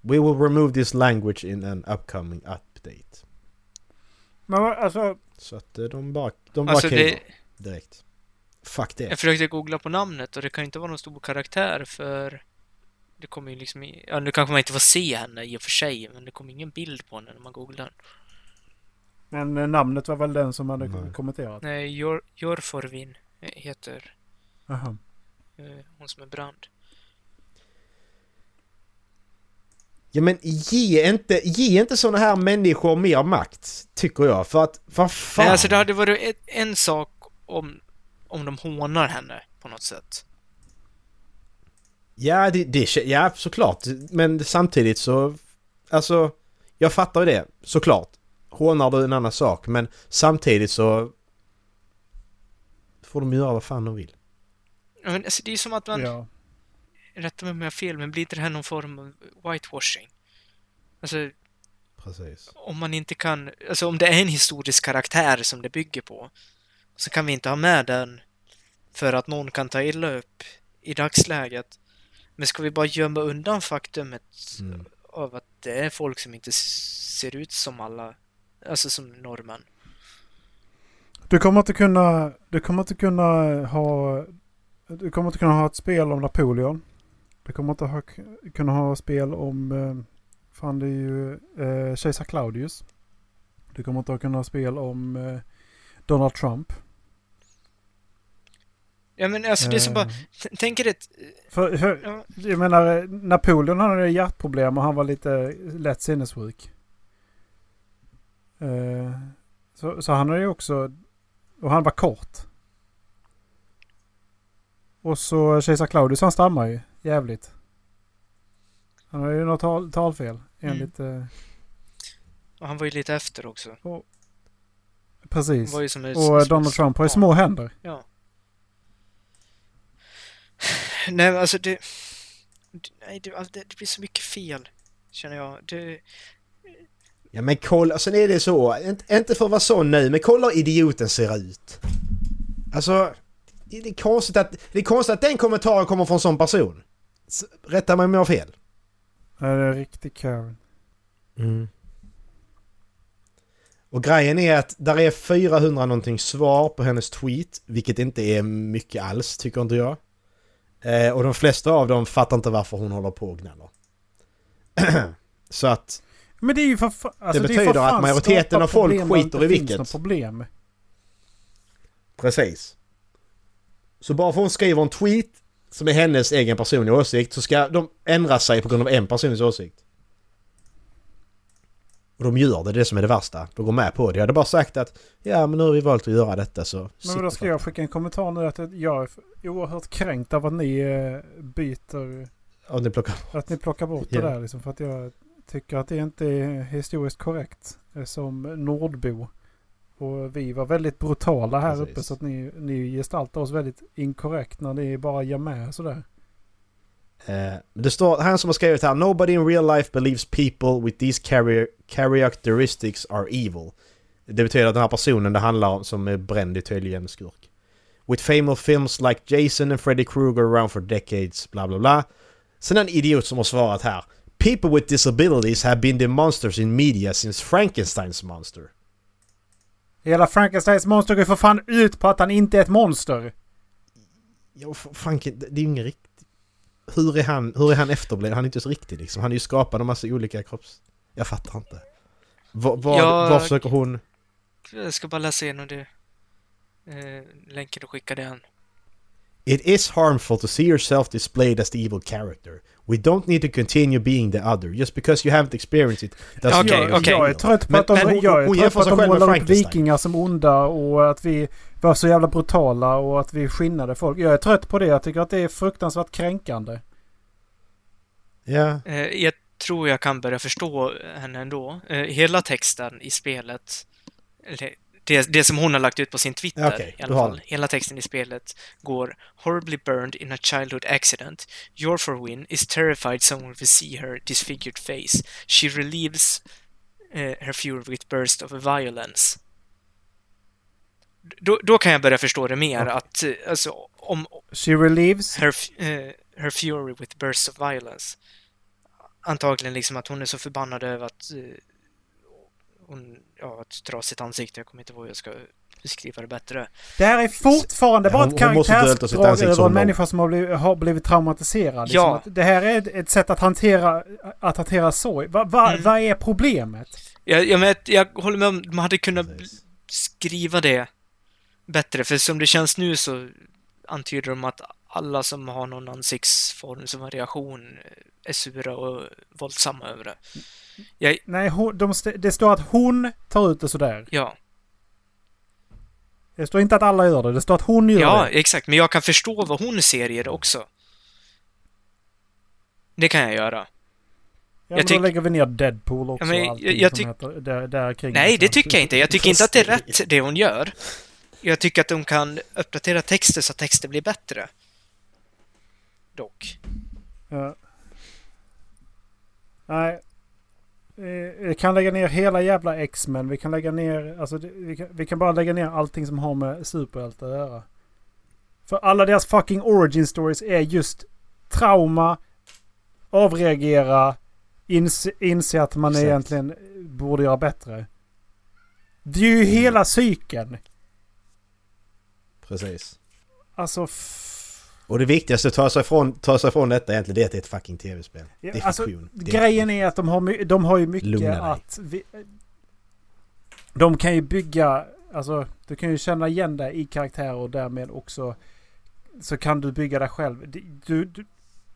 We will remove this language in an upcoming update. Men alltså, Så att eh, de bara, de bara Alltså det... direkt. Fuck det. Jag försökte googla på namnet och det kan inte vara någon stor karaktär för... Det kommer ju liksom... Ja, nu kanske man inte får se henne i och för sig, men det kommer ingen bild på henne när man googlar. men eh, namnet var väl den som hade Nej. kommenterat? Nej, Jor, Jorforvin heter Aha. eh, hon som är brand. Ja men ge inte, ge inte såna här människor mer makt, tycker jag. För att, vad fan? Nej, alltså det hade varit en sak om, om de hånar henne på något sätt. Ja, det, det, ja, såklart. Men samtidigt så... Alltså, jag fattar ju det. Såklart. Hånar du en annan sak, men samtidigt så... Får de göra vad fan de vill. Ja, men alltså, det är ju som att man... Ja. Rätta mig om jag har fel, men blir inte det här någon form av whitewashing? Alltså, Precis. om man inte kan... Alltså om det är en historisk karaktär som det bygger på, så kan vi inte ha med den för att någon kan ta illa upp i dagsläget. Men ska vi bara gömma undan faktumet Mm. av att det är folk som inte ser ut som alla, alltså som norrmän? Du kommer inte kunna, du kommer inte kunna ha, du kommer inte kunna ha ett spel om Napoleon. Du kommer inte ha, kunna ha spel om, eh, fan det är ju eh, kejsar Claudius. Du kommer inte kunna ha spel om eh, Donald Trump. Ja men alltså det är som bara, Eh, tänk er ett... För, för, Ja, jag menar, eh, Napoleon hade hjärtproblem och han var lite lätt sinnessjuk. Eh, så, så han hade ju också... Och han var kort. Och så kejsar Claudius han stammar ju jävligt. Han har ju något tal, talfel enligt... Eh, och han var ju lite efter också. precis. Som ett, Och Donald Trump har ju små händer. Ja. Nej, men alltså det... det- Nej, det, alltså, det, det blir så mycket fel, känner jag. Det, Ja men kolla, sen är det så, inte, inte för att vara sån nu, men kolla hur idioten ser ut. Alltså, det är konstigt att, det är konstigt att den kommentaren kommer från en sån person. Rätta mig om jag har fel. Ja, Det är riktigt Karen. Mm. Och grejen är att där är 400 någonting svar på hennes tweet, vilket inte är mycket alls tycker inte jag. Eh, och de flesta av dem fattar inte varför hon håller på och gnäller. Så att, Men det är ju för alltså, Det är för betyder att majoriteten av folk det skiter i vilket. problem. precis. Så bara för hon skriver en tweet som är hennes egen personliga åsikt så ska de ändra sig på grund av en persons åsikt. Och de gör det, det är det som är det värsta. De går med på det. Jag hade bara sagt att ja men nu har vi valt att göra detta så... Men då ska jag skicka en kommentar nu att jag är oerhört kränkt av att ni eh, byter, Om ni plockar... att ni plockar bort det där liksom. För att jag tycker att det inte är historiskt korrekt eh, som nordbo. Och vi var väldigt brutala här Precis. uppe så att ni, ni gestaltar oss väldigt inkorrekt när ni bara ger med sådär. Eh, det står, han som har skrivit här, Nobody in real life believes people with these characteristics are evil. Det betyder att den här personen det handlar om som är bränd är tydligen skurk. With famous films like Jason and Freddy Krueger around for decades, bla bla bla. Sen en idiot som har svarat här. People with disabilities have been the monsters in media since Frankensteins monster. Hela Frankensteins monster går för fan ut på att han inte är ett monster. Ja, Franken, det är ju ingen riktig... Hur är han, hur är han efterbliven? Han är inte så riktig liksom. Han är ju skapad av massa olika kropps... Jag fattar inte. Vad, Jag- försöker hon... jag ska bara läsa igenom det. Eh, länken och skicka den. It is harmful to see yourself displayed as the evil character. We don't need to continue being the other. Just because you haven't experienced it doesn't mean you're okej. Jag är trött på Men- att de, men hon- jag hon att de målar upp vikingar som onda och att vi var så jävla brutala och att vi skinnade folk. Jag är trött på det. Jag tycker att det är fruktansvärt kränkande. Ja, Eh, jag tror jag kan börja förstå henne ändå. Eh, hela texten i spelet, eller det, det som hon har lagt ut på sin Twitter Okej, i alla fall. Hela texten i spelet går Horribly burned in a childhood accident. Your for win is terrified someone will see her disfigured face. She relieves eh, her fury with burst of violence. Då, då kan jag börja förstå det mer Okej. att, eh, alltså, om, She relieves. her, eh, her fury with bursts of violence. Antagligen liksom att hon är så förbannad över att eh, hon, ja, att dra sitt ansikte. Jag kommer inte ihåg hur jag ska beskriva det bättre. Det här är fortfarande bara ett karaktärsdrag över en människa som har blivit, har blivit traumatiserad. Liksom Ja. att det här är ett, ett sätt att hantera, att hantera sorg. Va, va, Mm. Vad är problemet? Jag, jag, men, jag håller med om, man hade kunnat precis. skriva det bättre. För som det känns nu så antyder de att alla som har någon ansiktsform som variation är sura och våldsamma över det. Jag, Nej, hon, de, st- det står att hon tar ut det sådär. ja, Det står inte att alla gör det. Det står att hon gör ja, det. exakt. Men jag kan förstå vad hon ser i det också. Det kan jag göra. Ja, Jag men tyck- då lägger vi ner Deadpool också. Ja, men jag- jag tyck- heter där, där kring. Nej, det tycker jag inte. Jag tycker inte att det är rätt det hon gör. Jag tycker att de kan uppdatera texter så att texter blir bättre. Dock. Ja. Nej. Vi kan lägga ner hela jävla X-Men. Vi kan lägga ner... Alltså, vi, kan, vi kan bara lägga ner allting som har med superhjältar att göra. För alla deras fucking origin stories är just trauma, avreagera, inse, inse att man Exakt. egentligen borde göra bättre. Det är ju hela cykeln. Precis. Alltså... Och det viktigaste att ta sig ifrån, ta sig ifrån detta egentligen, det är att det är ett fucking tv-spel. Det är alltså, fiktion. Grejen är att de har, de har ju mycket att... Vi, de kan ju bygga... Alltså, du kan ju känna igen dig i karaktärer och därmed också så kan du bygga dig själv. Du, du, du,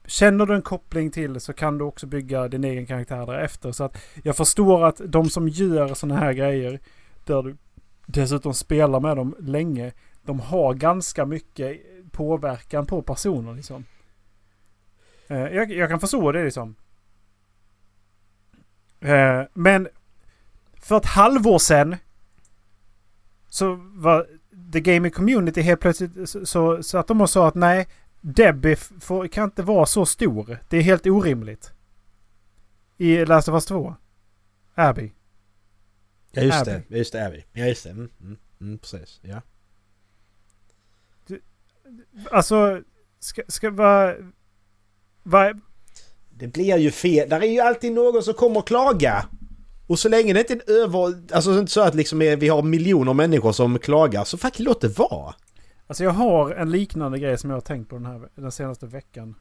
känner du en koppling till så kan du också bygga din egen karaktär därefter. Så att jag förstår att de som gör sådana här grejer där du dessutom spelar med dem länge. De har ganska mycket påverkan på personer liksom. Eh, Jag, jag kan förstå det liksom. Eh, Men för ett halvår sedan så var The Gaming Community helt plötsligt så, så, så att de och sa att nej, Debbie får, kan inte vara så stor. Det är helt orimligt. I Last of Us 2. Abby. Ja just Abby. det, just det Abby. Ja just det, mm, mm, mm, precis. Ja. Alltså, ska, ska vara... Va, Det blir ju fel. Där är ju alltid någon som kommer och klaga. Och så länge det inte är en över... Alltså inte så att liksom vi har miljoner människor som klagar, så fucking låt det vara. Alltså jag har en liknande grej som jag har tänkt på den, här, den senaste veckan.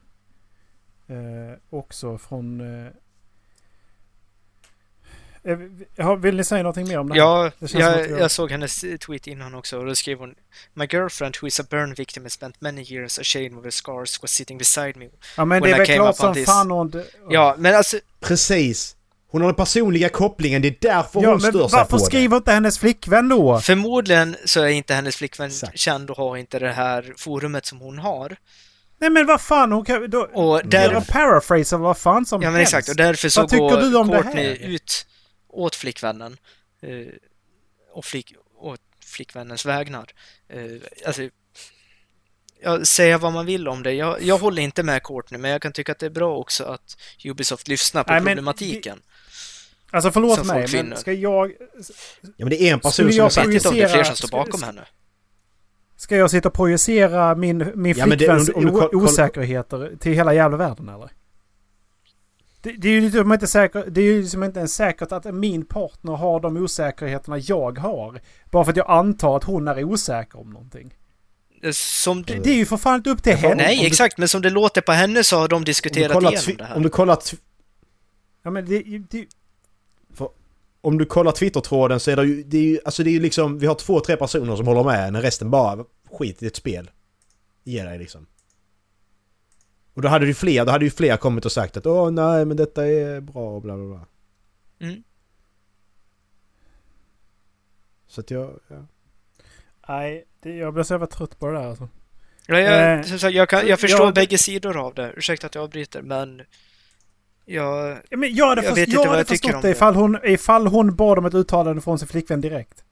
Eh, också från... Eh, vill ni säga någonting mer om det här? Ja, jag, jag såg hennes tweet innan också och då skrev hon My girlfriend who is a burn victim and spent many years ashamed of her scars was sitting beside me. Ja men det when är I väl came klart up som on this- fan hon... Ja, men alltså Precis. Hon har den personliga kopplingen, det är därför Ja hon stör sig varför på det. skriver inte hennes flickvän då? förmodligen så är inte hennes flickvän Exakt. känd och har inte det här forumet som hon har. Nej men vad fan hon kan... Då, Och Göra där, paraphrase av vad fan som ja men helst. exakt, och därför så Vad tycker går du om det Courtney här? ut åt flickvännen. Eh, och flick, åt flickvännens vägnar. Eh, alltså, ja, säga vad man vill om det. Jag, jag håller inte med Courtney, men jag kan tycka att det är bra också att Ubisoft lyssnar på Nej, men problematiken. Alltså förlåt som mig men ska jag... Ja men det är en person som jag vet inte om det är fler som står bakom henne. Ska jag sitta och projicera min, min Ja, men det- flickväns om du- om du osäkerheter till hela jävla världen eller? Det, det är ju liksom inte säkert, det är ju liksom inte ens säkert att min partner har de osäkerheterna jag har. Bara för att jag antar att hon är osäker om någonting. Som Det, det är ju för fan inte upp till henne. Nej, du- exakt, men som det låter på henne så har de du diskuterat igenom det här. om du kollar, Ja, men det, det, om du kollar Twitter-tråden så är det ju, det är ju, alltså det är ju liksom, vi har två, tre personer som håller med när resten bara skit i ett spel. Ge dig liksom. Och då hade du fler, då hade ju fler kommit och sagt att åh nej men detta är bra och bla bla bla. Mm. Så att jag, ja. nej, det, jag blir så jävla trött på det där alltså. Ja, jag, Eh, som sagt, jag, kan, jag förstår ja, det- bägge sidor av det. Ursäkta att jag avbryter, men jag... Ja, men jag hade, Jag först, vet inte jag vad hade jag tycker förstått det. ifall hon, ifall hon bad om ett uttalande från sin flickvän direkt.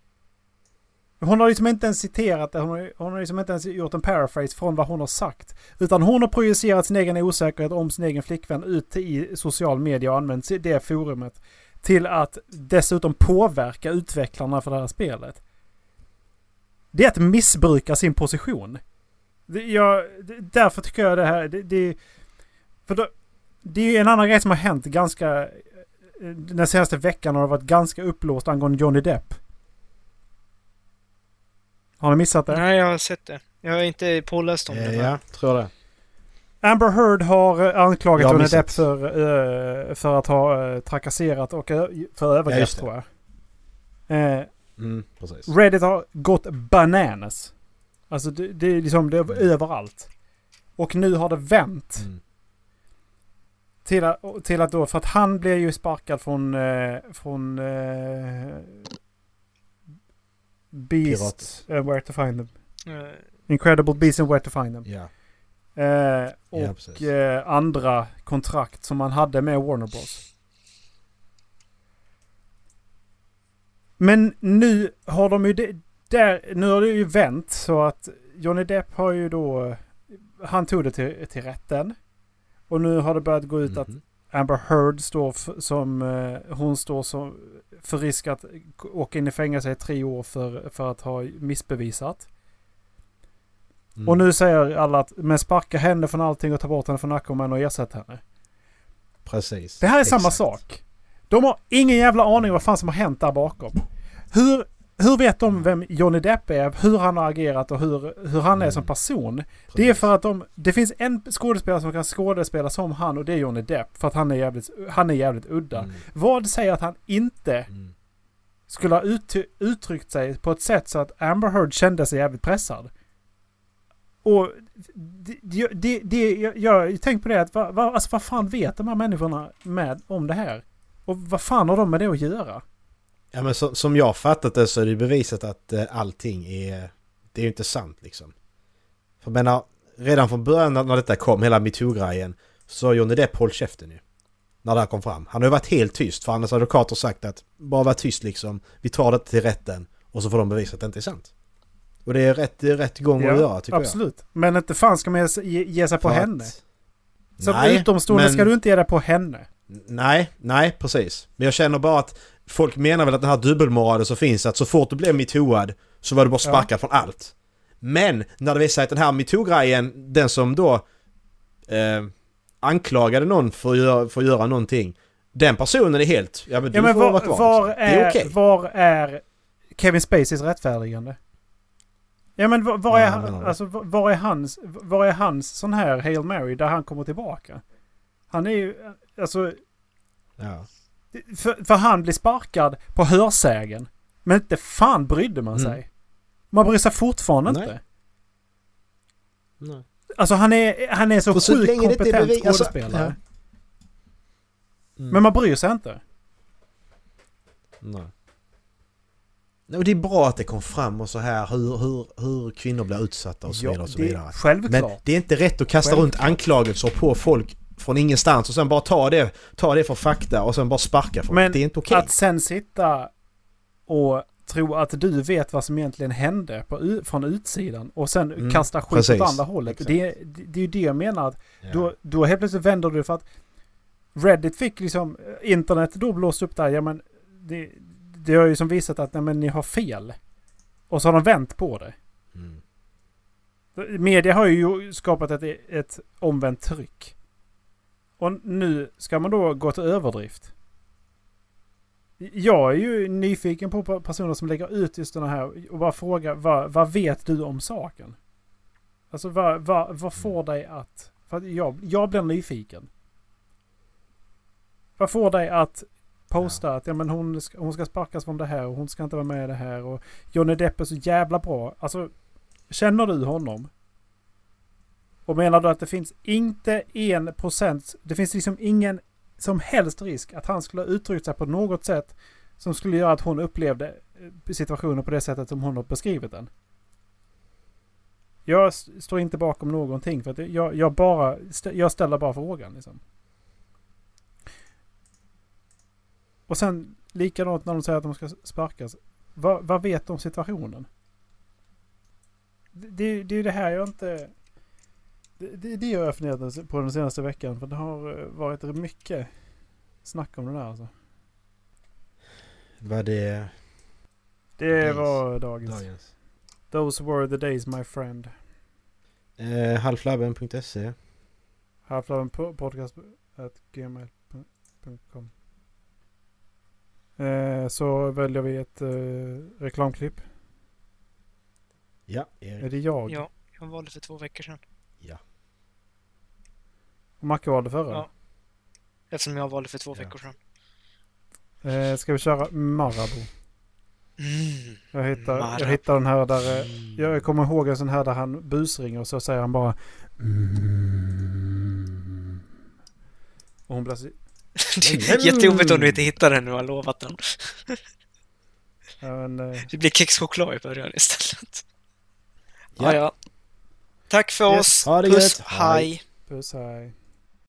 Hon har liksom inte ens citerat det. Hon har, hon har liksom inte ens gjort en paraphrase från vad hon har sagt. Utan hon har projicerat sin egen osäkerhet om sin egen flickvän ut i social media och använt det forumet till att dessutom påverka utvecklarna för det här spelet. Det är att missbruka sin position. Det, jag, det, därför tycker jag det här... Det, det, för då, det är ju en annan grej som har hänt ganska... Eh, den senaste veckan har det varit ganska upplåst angående Johnny Depp. Har ni missat det? Nej, jag har sett det. Jag har inte påläst om det. Eh, men- ja, tror det. Amber Heard har eh, anklagat Johnny. Depp för, eh, för att ha eh, trakasserat och för övergrepp det. tror jag. Eh, Mm, precis. Reddit har gått bananas. Alltså det, det är liksom det är överallt. Och nu har det vänt. Mm. Till att, till att då, för att han blev ju sparkad från, från eh, Beast Pirat. and Where to Find Them. Eh, Incredible Beast and Where to Find Them. Ja. Eh, och precis. eh, andra kontrakt som han hade med Warner Bros. Men nu har de ju det, där, nu har det ju vänt så att Johnny Depp har ju då, han tog det till, till rätten. Och nu har det börjat gå ut att Mhm. Amber Heard står för, som, eh, hon står som för risk att åka in i fängelse i tre år för, för att ha missbevisat. Mm. Och nu säger alla att men sparka henne från allting och ta bort henne från Aquaman och ersätta henne. Precis. Det här är samma Exakt. sak. De har ingen jävla aning vad fan som har hänt där bakom. Hur, hur vet de vem Johnny Depp är, hur han har agerat och hur, hur han är Mm. som person? Det är för att de, det finns en skådespelare som kan skådespela som han och det är Johnny Depp. För att han är jävligt, han är jävligt udda. Mm. Vad säger att han inte Mm. skulle ha ut, uttryckt sig på ett sätt så att Amber Heard kände sig jävligt pressad? Och det, det, det, jag, jag tänkt på det att vad, vad, alltså vad fan vet de här människorna med om det här? Och vad fan har de med det att göra? Ja men som, som jag fattat det så är det bevisat att eh, allting är... Det är ju inte sant liksom. För jag menar, redan från början när, detta kom, hela metoo-grejen, så Johnny Depp hållit käften ju. När det här kom fram. Han har ju varit helt tyst för hans advokater sagt att bara var tyst liksom. Vi tar det till rätten och så får de bevisa att det inte är sant. Och det är rätt, rätt gång att göra tycker absolut. Men inte fan ska man ge, ge, ge sig jag. på För henne. att- Som utomstående men- ska du inte ge dig på henne. Nej, nej precis. Men jag känner bara att folk menar väl att den här dubbelmoralen som finns att så fort du blev metooad så var du bara sparkad från allt. Men när det visar sig att den här metoo-grejen, den som då eh, anklagade någon för att, göra, för att göra någonting, den personen är helt... Ja men du Ja, men får var, vara kvar. var, liksom. är, det är okej. var är Kevin Spaceys rättfärdigande? Ja men var, var, Ja, är, menar han, alltså, var är hans, var är hans sån här Hail Mary där han kommer tillbaka? Han är ju, alltså, Ja. För, för han blir sparkad på hörsägen. Men inte fan brydde man Mm. sig. Man bryr sig fortfarande Nej. inte. Nej. Alltså han är, han är så så sjukt kompetent bevis- alltså, skådespelare. Mm. Men man bryr sig inte. Nej. Nej, och det är bra att det kom fram och så här hur, hur, hur kvinnor blir utsatta och så vidare och så det är vidare. självklart. Men det är inte rätt att kasta Självklart. runt anklagelser på folk från ingenstans och sen bara ta det, ta det för fakta och sen bara sparka folk. Men det är inte okej. Att sen sitta och tro att du vet vad som egentligen hände på, från utsidan och sen Mm, kasta skit precis. åt andra hållet. Exakt. Det, det, det är ju det jag menar. Att Ja. då, då helt plötsligt vänder du för att Reddit fick liksom eh, internet då blåst upp där. Ja men det, det har ju som visat att nej, men ni har fel. Och så har de vänt på det. Mm. Media har ju skapat ett, ett omvänt tryck. Och nu ska man då gå till överdrift. Jag är ju nyfiken på pe- personer som lägger ut just den här och bara frågar vad, vad vet du om saken? Alltså vad, vad, vad får dig att... För att jag, jag blir nyfiken. Vad får dig att posta att ja, men hon, ska, hon ska sparkas från det här och hon ska inte vara med i det här och Johnny Depp är så jävla bra. Alltså Känner du honom? Och menar du att det finns inte en procent, det finns liksom ingen som helst risk att han skulle ha uttryckt sig på något sätt som skulle göra att hon upplevde eh, situationen på det sättet som hon har beskrivit den? Jag står inte bakom någonting för att jag, jag bara, jag ställer bara frågan liksom. Och sen likadant när de säger att de ska sparkas. Vad, vad vet de om situationen? Det, det, det är ju det här jag inte... Det, det är det jag har funderat på den senaste veckan. För det har eh, varit mycket snack om det där alltså. Vad det Det Days. var dagens. dagens? Those were the days my friend. Eh, halflabben.se Halflaven podcast at gmail.com eh, Så väljer vi ett eh, reklamklipp. Ja, Är Erik. det jag? Ja, jag valde för två veckor sedan. Och Macke valde förra? Ja. Eftersom jag valde för två veckor sedan. Eh, ska vi köra Marabou? Mm. Jag hittar, jag Marabou. hittar den här där... eh, Jag kommer ihåg en sån här där han busringer och så säger han bara... Mm. Och hon blir så... Är jättejobbigt om du inte hittar den du har lovat den. Ja, men, eh, Det blir kexchoklad i början istället. Ja. Ja. Tack för Yes. oss. Puss, hej. Puss hej.